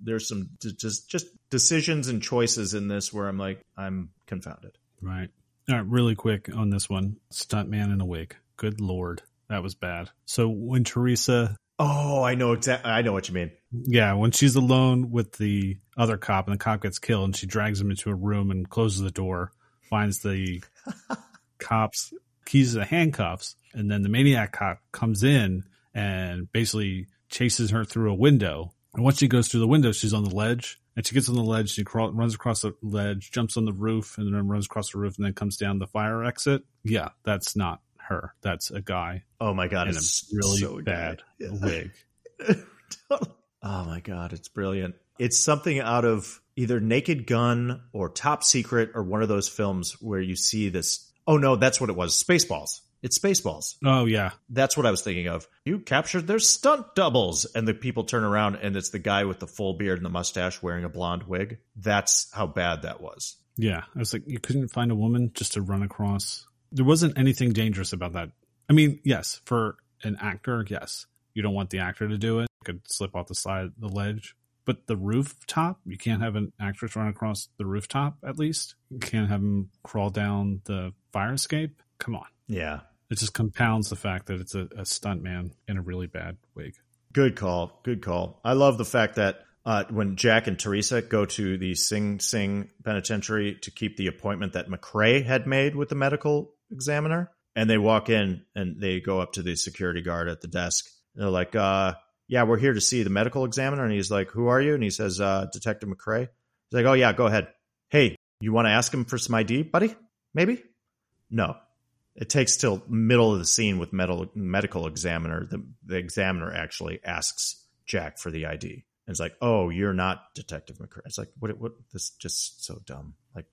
There's some just just decisions and choices in this where I'm like, I'm confounded. Right. All right, really quick on this one. Stuntman in a wig. Good lord. That was bad. So when Teresa Oh, I know exactly. I know what you mean. Yeah, when she's alone with the other cop and the cop gets killed and she drags him into a room and closes the door, finds the cops keys to the handcuffs, and then the maniac cop comes in and basically chases her through a window. And once she goes through the window, she's on the ledge. And she gets on the ledge, she crawl, runs across the ledge, jumps on the roof, and then runs across the roof, and then comes down the fire exit. Yeah, that's not her. That's a guy Oh my god, in a it's really so bad good. wig. oh my god, it's brilliant. It's something out of either Naked Gun or Top Secret or one of those films where you see this. Oh no, that's what it was. Spaceballs. It's Spaceballs. Oh yeah, That's what I was thinking of. You captured their stunt doubles, and the people turn around, and it's the guy with the full beard and the mustache wearing a blonde wig. That's how bad that was. Yeah, I was like, you couldn't find a woman just to run across. There wasn't anything dangerous about that. I mean, yes, for an actor, yes, you don't want the actor to do it. Could slip off the side of the ledge, but the rooftop, you can't have an actress run across the rooftop. At least you can't have him crawl down the fire escape. Come on, Yeah, it just compounds the fact that it's a, a stunt man in a really bad wig. Good call. Good call. I love the fact that uh, when Jack and Teresa go to the Sing Sing Penitentiary to keep the appointment that McCrae had made with the medical examiner, and they walk in and they go up to the security guard at the desk. They're like, uh, "Yeah, we're here to see the medical examiner." And he's like, "Who are you?" And he says, uh, "Detective McCrae." He's like, "Oh yeah, go ahead. Hey, you want to ask him for some ID, buddy? Maybe." No, it takes till middle of the scene with medical medical examiner. The the examiner actually asks Jack for the ID. And it's like, oh, you're not Detective McCrae. It's like, what? What? This just so dumb. Like,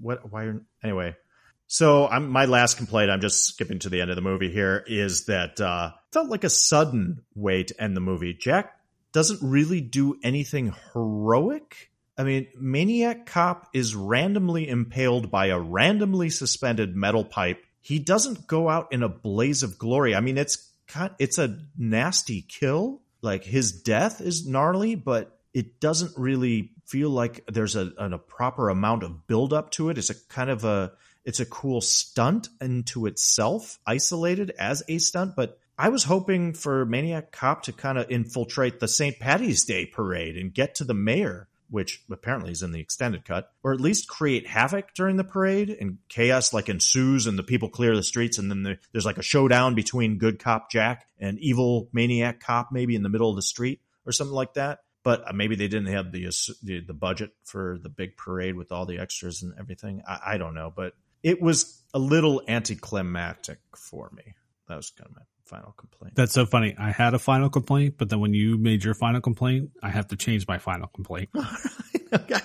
what? Why? Are, anyway, so I'm my last complaint. I'm just skipping to the end of the movie here. Is that uh, felt like a sudden way to end the movie. Jack doesn't really do anything heroic. I mean, Maniac Cop is randomly impaled by a randomly suspended metal pipe. He doesn't go out in a blaze of glory. I mean, it's it's a nasty kill. Like his death is gnarly, but it doesn't really feel like there's a, a proper amount of build up to it. It's a kind of a it's a cool stunt into itself, isolated as a stunt, but I was hoping for Maniac Cop to kind of infiltrate the St. Patty's Day parade and get to the mayor, which apparently is in the extended cut, or at least create havoc during the parade and chaos like ensues and the people clear the streets and then there's like a showdown between good cop Jack and evil Maniac Cop maybe in the middle of the street or something like that. But uh, maybe they didn't have the the, the budget for the big parade with all the extras and everything. I, I don't know, but it was a little anticlimactic for me. That was kind of my final complaint. That's so funny. I had a final complaint, but then when you made your final complaint, I have to change my final complaint. okay,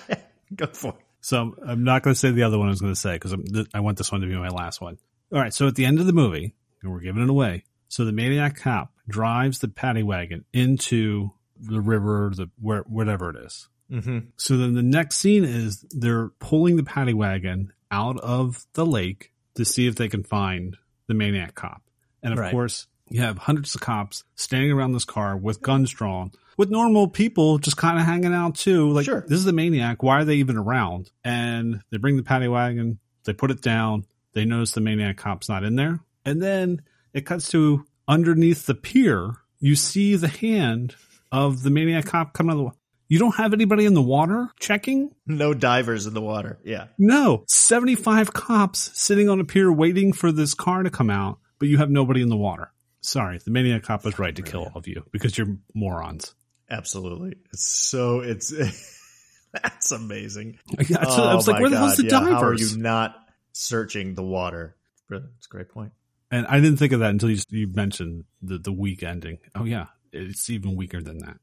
go for it. So I'm not going to say the other one I was going to say because I want this one to be my last one. All right. So at the end of the movie, and we're giving it away. So the maniac cop drives the paddy wagon into the river, the where whatever it is. Mm-hmm. So then the next scene is they're pulling the paddy wagon out of the lake to see if they can find the maniac cop. And of Right. course, you have hundreds of cops standing around this car with guns drawn, with normal people just kind of hanging out too. Like, Sure. this is the maniac. Why are they even around? And they bring the paddy wagon, they put it down, they notice the maniac cop's not in there. And then it cuts to underneath the pier, you see the hand of the maniac cop coming out of the You don't have anybody in the water checking? No divers in the water. Yeah. No. 75 cops sitting on a pier waiting for this car to come out, but you have nobody in the water. Sorry, the maniac cop was right to kill all of you because you're morons. Absolutely. It's so it's That's amazing. Yeah, I was- I was like, my where the hell's the God, yeah, How are you not searching the water? That's a great point. And I didn't think of that until you, you mentioned the, the weak ending. Oh, yeah. It's even weaker than that.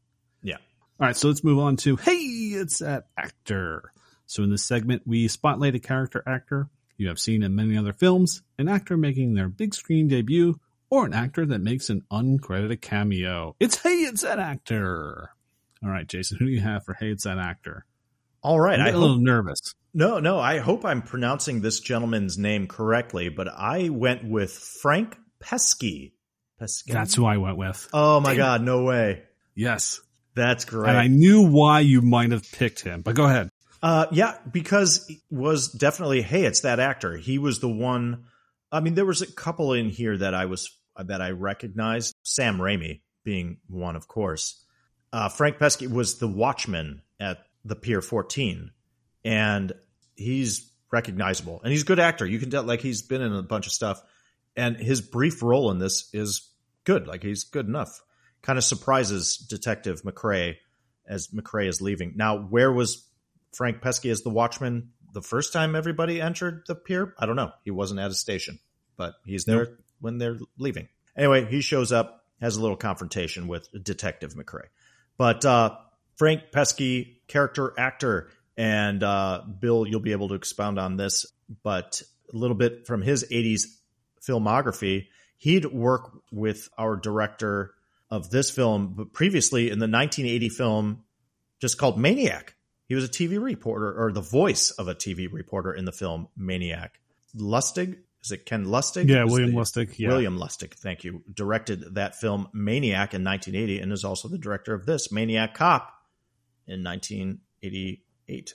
All right. So let's move on to Hey, it's that actor. So in this segment, we spotlight a character actor you have seen in many other films, an actor making their big screen debut, or an actor that makes an uncredited cameo. It's Hey, it's that actor. All right, Jason, who do you have for Hey, it's that actor? All right. I'm a little hope, nervous. no, no. I hope I'm pronouncing this gentleman's name correctly, but I went with Frank Pesce. Pesce. That's who I went with. Oh my Damn. God! No way. Yes. That's great. And I knew why you might have picked him, but go ahead. Uh, yeah, because it was definitely, hey, it's that actor. He was the one. I mean, there was a couple in here that I was that I recognized. Sam Raimi being one, of course. Uh, Frank Pesce was the Watchman at the Pier 14, and he's recognizable and he's a good actor. You can tell, like, he's been in a bunch of stuff, and his brief role in this is good. Like, he's good enough. Kind of surprises Detective McCrae as McCrae is leaving. Now, where was Frank Pesce as the watchman the first time everybody entered the pier? I don't know. He wasn't at a station, but he's there when they're leaving. Anyway, he shows up, has a little confrontation with Detective McCrae. But uh, Frank Pesce, character actor, and uh, Bill, you'll be able to expound on this, but a little bit from his 80s filmography. He'd work with our director of this film, but previously in the 1980 film just called Maniac. He was a TV reporter or the voice of a TV reporter in the film Maniac. Lustig, is it Ken Lustig? Yeah, William the- Lustig. Yeah. William Lustig, thank you, directed that film Maniac in 1980 and is also the director of this Maniac Cop in 1988.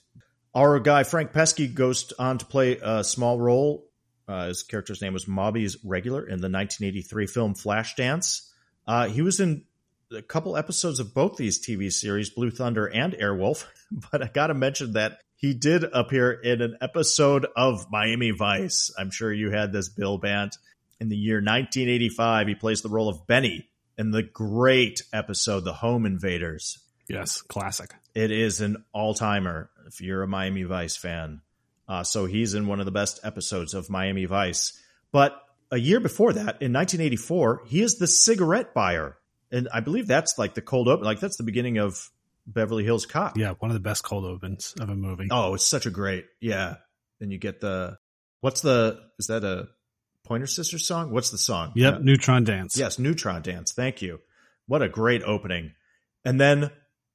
Our guy Frank Pesky goes on to play a small role. Uh, his character's name was Mawby's regular in the 1983 film Flashdance. Uh, he was in a couple episodes of both these TV series, Blue Thunder and Airwolf. But I got to mention that he did appear in an episode of Miami Vice. I'm sure you had this, Bill Bant. In the year 1985, he plays the role of Benny in the great episode, The Home Invaders. Yes, classic. It is an all timer if you're a Miami Vice fan. Uh, so he's in one of the best episodes of Miami Vice. But a year before that, in 1984, he is the cigarette buyer. And I believe that's like the cold open, like that's the beginning of Beverly Hills Cop. Yeah, one of the best cold opens of a movie. Oh, it's such a great, yeah. Then you get the, what's the, is that a Pointer Sisters song? What's the song? Yep, Uh, Neutron Dance. Yes, Neutron Dance. Thank you. What a great opening. And then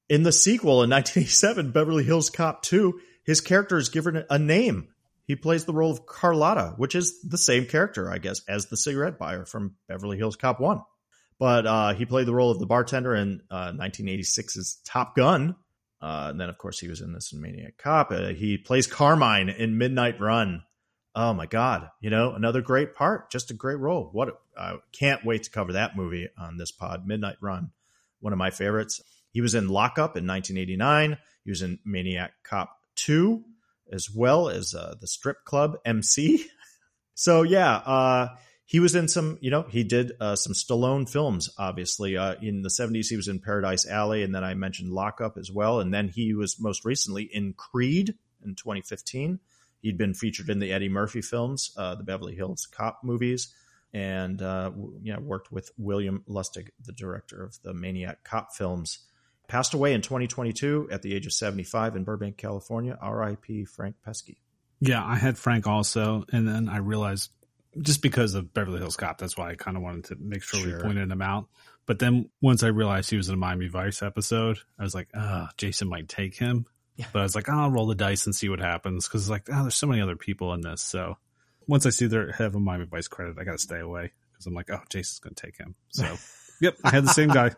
in the sequel in 1987, Beverly Hills Cop 2, his character is given a name. He plays the role of Carlotta, which is the same character, I guess, as the cigarette buyer from Beverly Hills Cop 1. But uh, he played the role of the bartender in uh, 1986's Top Gun. Uh, and then, of course, he was in this Maniac Cop. Uh, he plays Carmine in Midnight Run. Oh my God! You know, another great part, just a great role. What I can't wait to cover that movie on this pod. Midnight Run, one of my favorites. He was in Lockup in 1989. He was in Maniac Cop 2, as well as uh, the Strip Club MC. So yeah, uh, he was in some. You know, he did uh, some Stallone films. Obviously, uh, in the 70s, he was in Paradise Alley, and then I mentioned Lockup as well. And then he was most recently in Creed in 2015. He'd been featured in the Eddie Murphy films, uh, the Beverly Hills Cop movies, and uh, w- know, worked with William Lustig, the director of the Maniac Cop films. Passed away in 2022 at the age of 75 in Burbank, California. R.I.P. Frank Pesce. Yeah, I had Frank also, and then I realized just because of Beverly Hills Cop, that's why I kind of wanted to make sure, Sure. we pointed him out. But then once I realized he was in a Miami Vice episode, I was like, ah, Jason might take him. Yeah. But I was like, oh, I'll roll the dice and see what happens because like, oh, there's so many other people in this. So once I see they have a Miami Vice credit, I got to stay away because I'm like, oh, Jason's going to take him. So, yep, I had the same guy.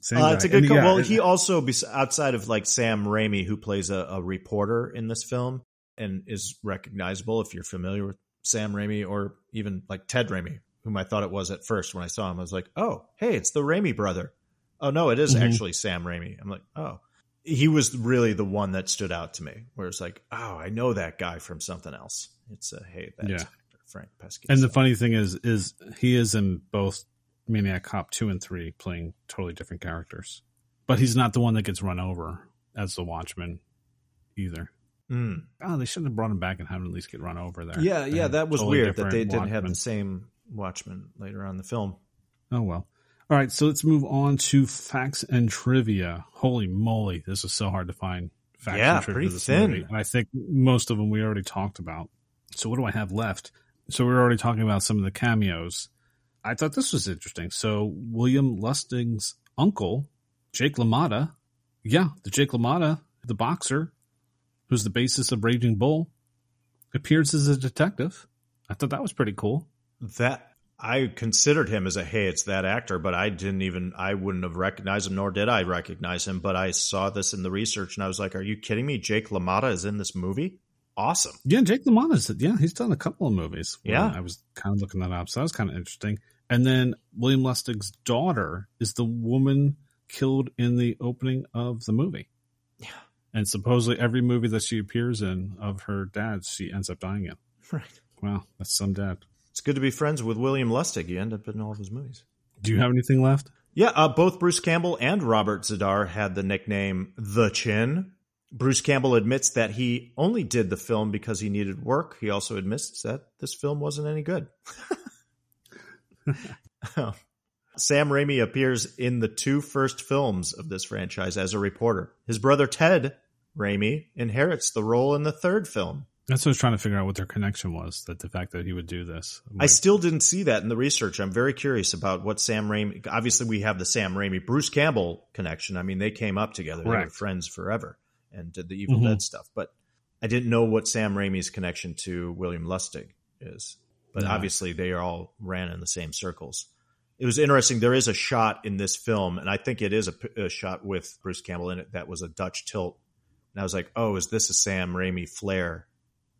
Same Uh, it's a good And call. yeah, well, he also, outside of like Sam Raimi, who plays a, a reporter in this film and is recognizable if you're familiar with Sam Raimi or even like Ted Raimi, whom I thought it was at first when I saw him. I was like, oh, hey, it's the Raimi brother. Oh, no, it is Mhm. actually Sam Raimi. I'm like, oh. He was really the one that stood out to me, where it's like, oh, I know that guy from something else. It's a, hey, that's Yeah. Frank Pesce. And the funny thing is, is he is in both Maniac Cop two and three, playing totally different characters. But he's not the one that gets run over as the Watchman. either. Mm. Oh, they shouldn't have brought him back and had him at least get run over there. Yeah, They yeah, that was totally weird that they didn't have the same Watchman later on in the film. Oh well. All right, so let's move on to facts and trivia. Holy moly, this is so hard to find facts Yeah, and trivia pretty thin. movie. And I think most of them we already talked about. So what do I have left? So we are already talking about some of the cameos. I thought this was interesting. So William Lustig's uncle, Jake LaMotta, yeah, the Jake LaMotta, the boxer, who's the basis of Raging Bull, appears as a detective. I thought that was pretty cool. That I considered him as a hey, it's that actor, but I didn't even I wouldn't have recognized him, nor did I recognize him. But I saw this in the research and I was like, Are you kidding me? Jake LaMotta is in this movie? Awesome. Yeah, Jake LaMotta's yeah, he's done a couple of movies. Yeah. I was kind of looking that up, so that was kind of interesting. And then William Lustig's daughter is the woman killed in the opening of the movie. Yeah. And supposedly every movie that she appears in of her dad, she ends up dying in. Right. Wow, that's some dad. It's good to be friends with William Lustig. You end up in all of his movies. Do you have anything left? Yeah, uh, both Bruce Campbell and Robert Z'Dar had the nickname The Chin. Bruce Campbell admits that he only did the film because he needed work. He also admits that this film wasn't any good. Sam Raimi appears in the two first films of this franchise as a reporter. His brother Ted Raimi inherits the role in the third film. That's what I was trying to figure out what their connection was. That the fact that he would do this. I'm I still didn't see that in the research. I'm very curious about what Sam Raimi. Obviously, we have the Sam Raimi Bruce Campbell connection. I mean, they came up together. They were friends forever and did the Evil Mhm. Dead stuff. But I didn't know what Sam Raimi's connection to William Lustig is. But No. obviously, they all ran in the same circles. It was interesting. There is a shot in this film, and I think it is a shot with Bruce Campbell in it that was a Dutch tilt. And I was like, oh, is this a Sam Raimi flair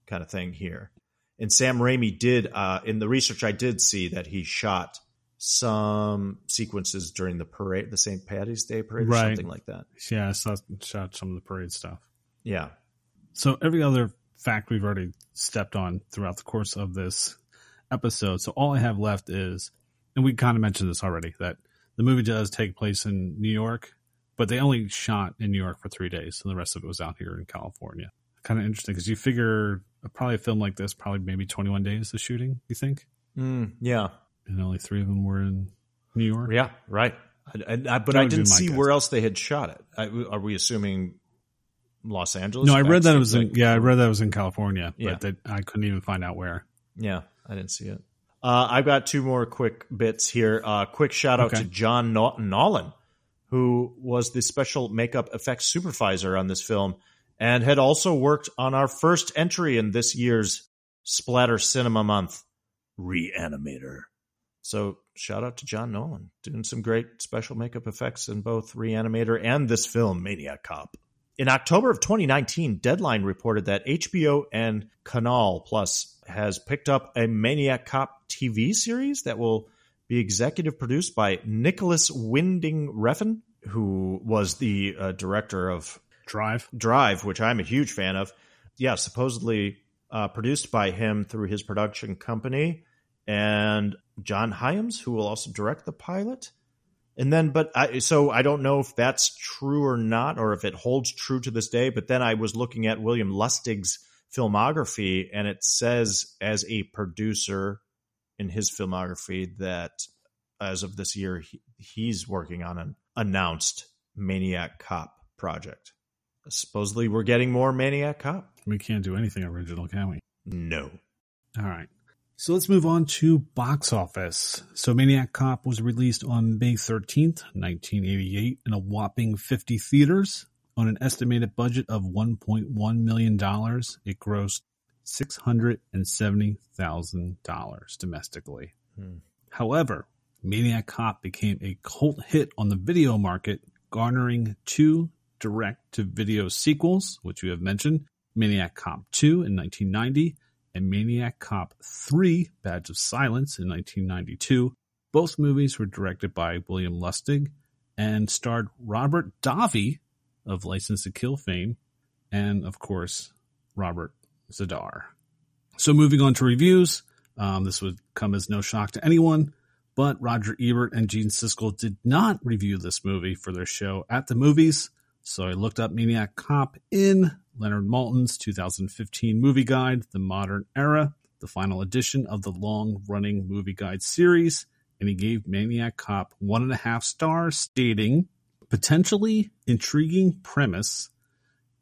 kind of thing here? And Sam Raimi did uh, in the research I did see that he shot some sequences during the parade, the St. Patty's Day parade, or Right. something like that. yeah, I saw shot some of the parade stuff. Yeah, So every other fact we've already stepped on throughout the course of this episode. So all I have left is, and we kind of mentioned this already, that the movie does take place in New York, but they only shot in New York for three days, and the rest of it was out here in California. Kind of interesting because you figure probably a film like this, probably maybe 21 days of shooting, you think? mm, yeah, And only three of them were in New York? yeah, right. I, I, I- but I didn't see guess. where else they had shot it. I, are we assuming Los Angeles? No, I read that it was in, yeah, I read that it was in California, Yeah. but that I couldn't even find out where. Yeah, I didn't see it. Uh, I've got two more quick bits here. Uh, quick shout out Okay. to John Nol- Nolan, who was the special makeup effects supervisor on this film and had also worked on our first entry in this year's Splatter Cinema Month, Reanimator. So shout out to John Nolan, doing some great special makeup effects in both Reanimator and this film, Maniac Cop. In October of 2019, Deadline reported that HBO and Canal Plus has picked up a Maniac Cop TV series that will be executive produced by Nicolas Winding Refn, who was the uh, director of Drive. Drive, which I'm a huge fan of. Yeah, supposedly uh, produced by him through his production company, and John Hyams, who will also direct the pilot. And then, but I, so I don't know if that's true or not, or if it holds true to this day. But then I was looking at William Lustig's filmography, and it says as a producer in his filmography that as of this year, he, he's working on an announced Maniac Cop project. Supposedly, we're getting more Maniac Cop. We can't do anything original, can we? No. All right. So let's move on to box office. So Maniac Cop was released on May 13th, 1988 in a whopping 50 theaters on an estimated budget of $1.1 million. It grossed $670,000 domestically. Hmm. However, Maniac Cop became a cult hit on the video market, garnering two direct to video sequels, which you have mentioned Maniac Cop 2 in 1990 and Maniac Cop 3 Badge of Silence in 1992. Both movies were directed by William Lustig and starred Robert Davi of License to Kill fame and, of course, Robert Z'Dar. So, moving on to reviews, um, this would come as no shock to anyone, but Roger Ebert and Gene Siskel did not review this movie for their show at the movies. So I looked up Maniac Cop in Leonard Maltin's 2015 movie guide, The Modern Era, the final edition of the long running movie guide series, and he gave Maniac Cop one and a half stars, stating, potentially intriguing premise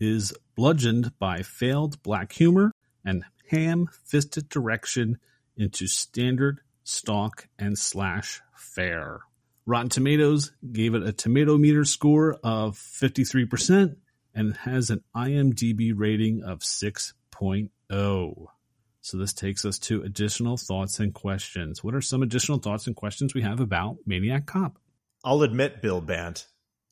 is bludgeoned by failed black humor and ham fisted direction into standard stalk and slash fare. Rotten Tomatoes gave it a tomato meter score of 53% and has an IMDb rating of 6.0. So this takes us to additional thoughts and questions. What are some additional thoughts and questions we have about Maniac Cop? I'll admit, Bill Bant,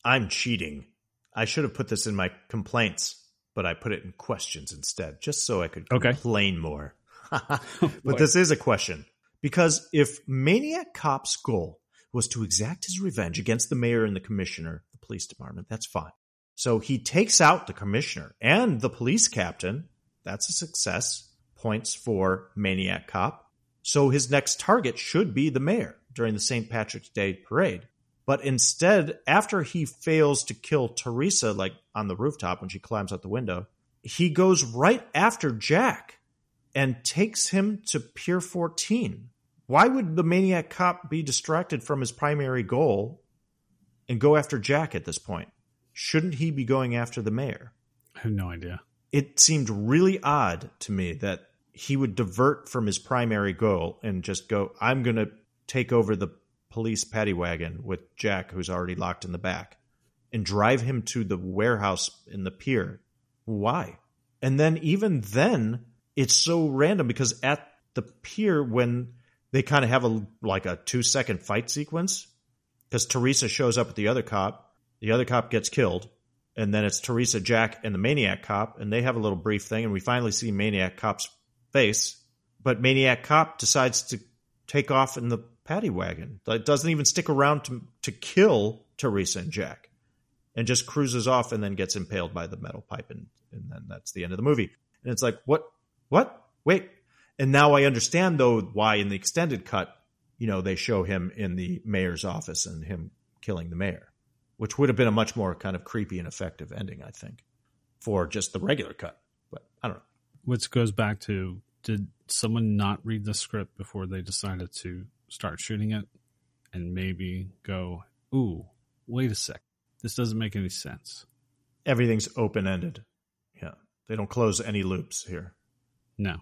I'm cheating. I should have put this in my complaints, but I put it in questions instead, just so I could Okay. complain more. but this is a question. Because if Maniac Cop's goal was to exact his revenge against the mayor and the commissioner, the police department, that's fine. So he takes out the commissioner and the police captain. That's a success. Points for Maniac Cop. So his next target should be the mayor during the St. Patrick's Day parade. But instead, after he fails to kill Teresa, like on the rooftop when she climbs out the window, he goes right after Jack and takes him to Pier 14. Why would the maniac cop be distracted from his primary goal and go after Jack at this point? Shouldn't he be going after the mayor? I have no idea. It seemed really odd to me that he would divert from his primary goal and just go, I'm going to take over the police paddy wagon with Jack, who's already locked in the back, and drive him to the warehouse in the pier. Why? And then, even then, it's so random because at the pier, when they kind of have a like a two second fight sequence, because Teresa shows up with the other cop, the other cop gets killed, and then it's Teresa, Jack, and the Maniac Cop, and they have a little brief thing, and we finally see Maniac Cop's face. But Maniac Cop decides to take off in the paddy wagon. It doesn't even stick around to to kill Teresa and Jack, and just cruises off, and then gets impaled by the metal pipe, and and then that's the end of the movie. And it's like, what, what, wait. And now I understand though why in the extended cut, you know, they show him in the mayor's office and him killing the mayor which would have been a much more kind of creepy and effective ending, I think, for just the regular cut. But I don't know. Which goes back to did someone not read the script before they decided to start shooting it and maybe go, ooh, wait a sec. This doesn't make any sense. Everything's open ended. Yeah. They don't close any loops here. No.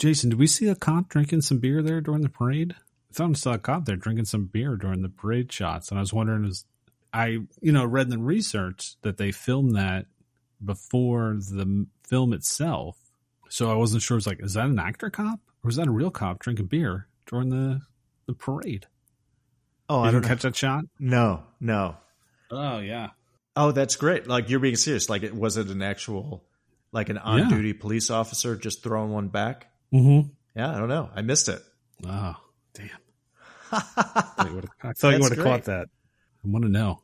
Jason, did we see a cop drinking some beer there during the parade? I thought I saw a cop there drinking some beer during the parade shots, and I was wondering, is I you know read in the research that they filmed that before the film itself, so I wasn't sure. It was like, is that an actor cop or is that a real cop drinking beer during the the parade? Oh, Did I don't catch that shot? No, no. Oh yeah, Oh, that's great. Like you're being serious. Like it was it an actual, like an on duty police officer just throwing one back? Mm-hmm. Yeah, I don't know. I missed it. Oh damn! I thought you would've- I thought you would have caught that. I want to know.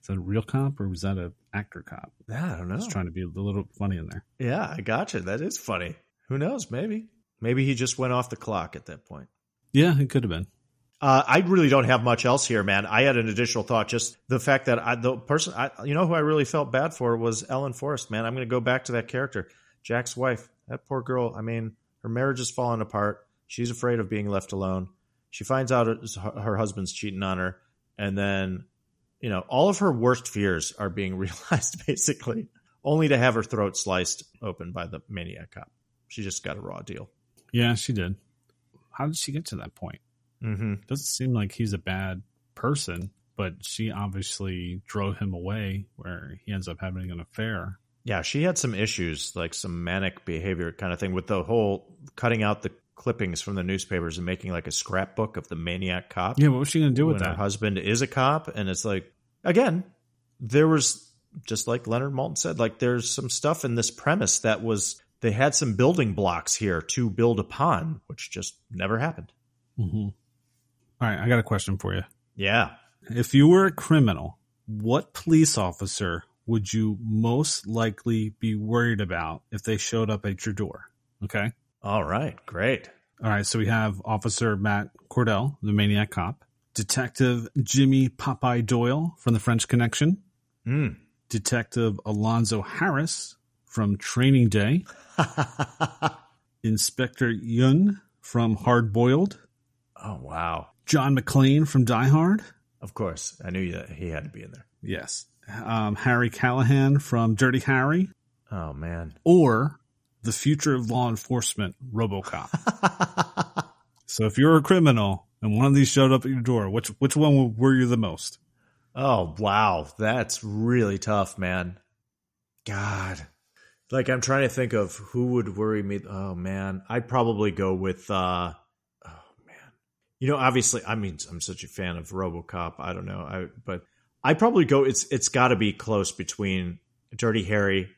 Is that a real cop or was that an actor cop? yeah, I don't know. Just trying to be a little funny in there. Yeah, I gotcha. That is funny. Who knows? Maybe. Maybe he just went off the clock at that point. Yeah, it could have been. Uh, I really don't have much else here, man. I had an additional thought. Just the fact that I, the person, I, you know, who I really felt bad for was Ellen Forrest. Man, I'm going to go back to that character, Jack's wife. That poor girl. I mean, her marriage is falling apart. She's afraid of being left alone. She finds out her her husband's cheating on her, and then, you know, all of her worst fears are being realized, basically, only to have her throat sliced open by the maniac cop. She just got a raw deal. Yeah, she did. How did she get to that point? Mm-hmm. Doesn't seem like he's a bad person, but she obviously drove him away where he ends up having an affair. Yeah, she had some issues, like some manic behavior kind of thing with the whole cutting out the clippings from the newspapers and making like a scrapbook of the maniac cop. Yeah, what was she going to do with when her that? husband is a cop, and it's like again, there was just like Leonard Maltin said, like there's some stuff in this premise that was they had some building blocks here to build upon, which just never happened. hmm All right, I got a question for you. Yeah. If you were a criminal, what police officer would you most likely be worried about if they showed up at your door? Okay. All right. Great. All right, so we have Officer Matt Cordell, the maniac cop, Detective Jimmy Popeye Doyle from the French Connection, Mm. Detective Alonzo Harris from Training Day, Inspector Yuen from Hard Boiled, oh wow! John McClane from Die Hard. Of course, I knew that he had to be in there. Yes. Um, Harry Callahan from Dirty Harry, Oh man! or the future of law enforcement, RoboCop. so if you're a criminal and one of these showed up at your door, which which one were you the most? Oh wow, that's really tough, man. God. Like I'm trying to think of who would worry me. Oh man, I'd probably go with uh oh man. You know, obviously I mean I'm such a fan of RoboCop. I don't know. I but I'd probably go it's it's got to be close between Dirty Harry,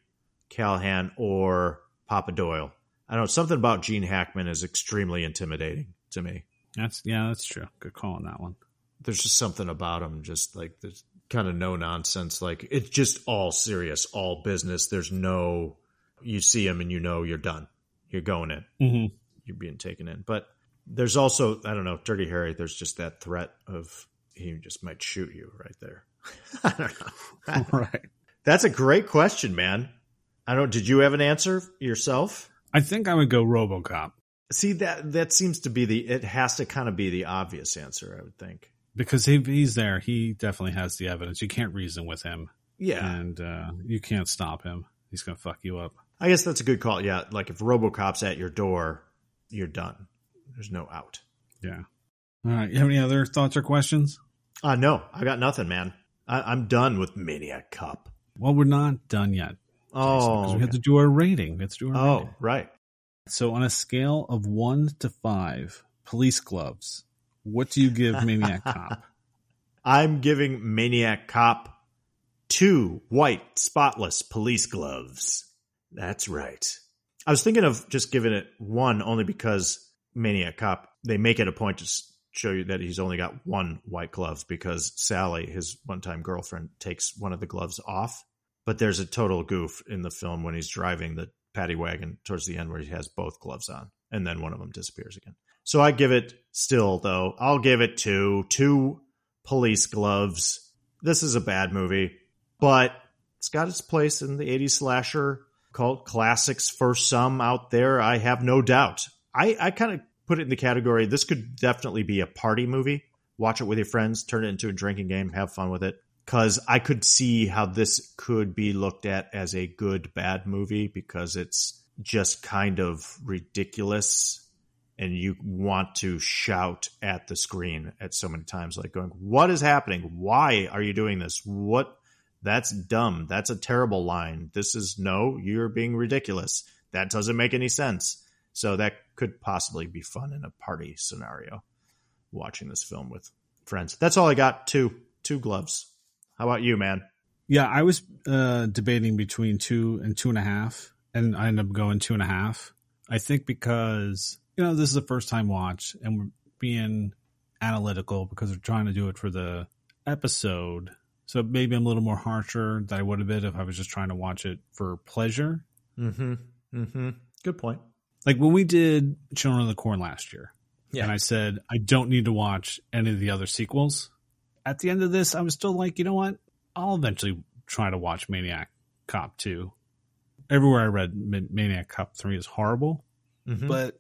Callahan or Popeye Doyle. I don't know, something about Gene Hackman is extremely intimidating to me. That's yeah, that's true. Good call on that one. there's just something about him just like there's kind of no nonsense like it's just all serious all business there's no you see him and you know you're done you're going in Mm-hmm. you're being taken in but there's also i don't know dirty harry there's just that threat of he just might shoot you right there i don't know right. that's a great question man i don't did you have an answer yourself I think I would go RoboCop see that that seems to be the it has to kind of be the obvious answer i would think because if he's there, he definitely has the evidence. You can't reason with him, yeah and uh, you can't stop him. He's gonna fuck you up. I guess that's a good call. Yeah, like if RoboCop's at your door, you're done. There's no out. Yeah. All right. You have any other thoughts or questions? Uh no, I got nothing, man. I, I'm done with Maniac Cop. Well, we're not done yet. Oh, because we have to do our rating. To do our oh, rating. right. So, on a scale of one to five, police gloves, what do you give Maniac Cop? I'm giving Maniac Cop two white, spotless police gloves. That's right. I was thinking of just giving it one only because Maniac Cop, they make it a point to show you that he's only got one white glove because Sally, his one time girlfriend, takes one of the gloves off. But there's a total goof in the film when he's driving the paddy wagon towards the end where he has both gloves on and then one of them disappears again. So I give it still though. I'll give it two two police gloves. This is a bad movie, but it's got its place in the 80s slasher cult classics for some out there. I have no doubt. I, I kind of put it in the category this could definitely be a party movie. Watch it with your friends, turn it into a drinking game, have fun with it. Because I could see how this could be looked at as a good, bad movie because it's just kind of ridiculous and you want to shout at the screen at so many times like going what is happening? Why are you doing this? What? That's dumb. That's a terrible line. This is no you're being ridiculous. That doesn't make any sense. So that could possibly be fun in a party scenario watching this film with friends. That's all i got. Two two gloves. How about you man? Yeah, I was uh, debating between two and two and a half, and I ended up going two and a half. I think because you know this is a first time watch, and we're being analytical because we're trying to do it for the episode. So maybe I'm a little more harsher than I would have been if I was just trying to watch it for pleasure. mm-hmm. Mm-hmm. Good point Like when we did Children of the Corn last year, yeah and I said I don't need to watch any of the other sequels. At the end of this, I was still like, you know what? I'll eventually try to watch Maniac Cop 2. Everywhere I read Ma- Maniac Cop 3 is horrible, Mhm. but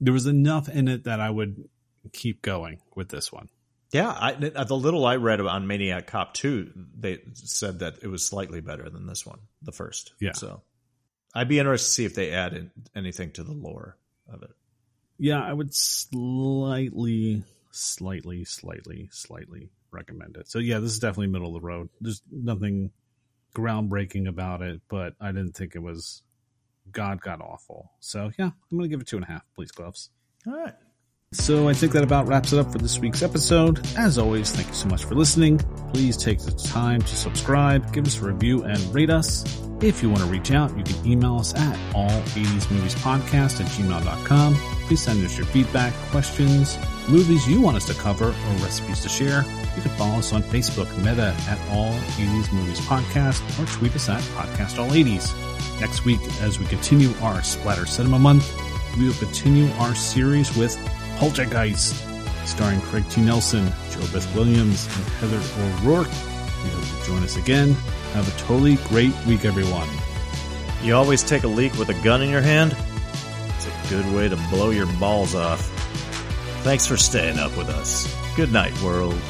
there was enough in it that I would keep going with this one. Yeah, I, the little I read on Maniac Cop 2, they said that it was slightly better than this one, the first. Yeah. So I'd be interested to see if they add in, anything to the lore of it. Yeah, I would slightly, slightly, slightly, slightly recommend it. So yeah, this is definitely middle of the road. There's nothing groundbreaking about it, but I didn't think it was god god awful. So yeah, I'm gonna give it two and a half, please gloves. All right. So I think that about wraps it up for this week's episode. As always, thank you so much for listening. Please take the time to subscribe, give us a review, and rate us. If you want to reach out, you can email us at all80smoviespodcast at gmail.com. Please send us your feedback, questions, movies you want us to cover, or recipes to share. You can follow us on Facebook, Meta at All 80s Movies Podcast, or tweet us at Podcast All 80s. Next week, as we continue our Splatter Cinema Month, we will continue our series with Poltergeist, starring Craig T. Nelson, JoBeth Williams, and Heather O'Rourke. We hope you join us again. Have a totally great week, everyone. You always take a leak with a gun in your hand? It's a good way to blow your balls off. Thanks for staying up with us. Good night, world.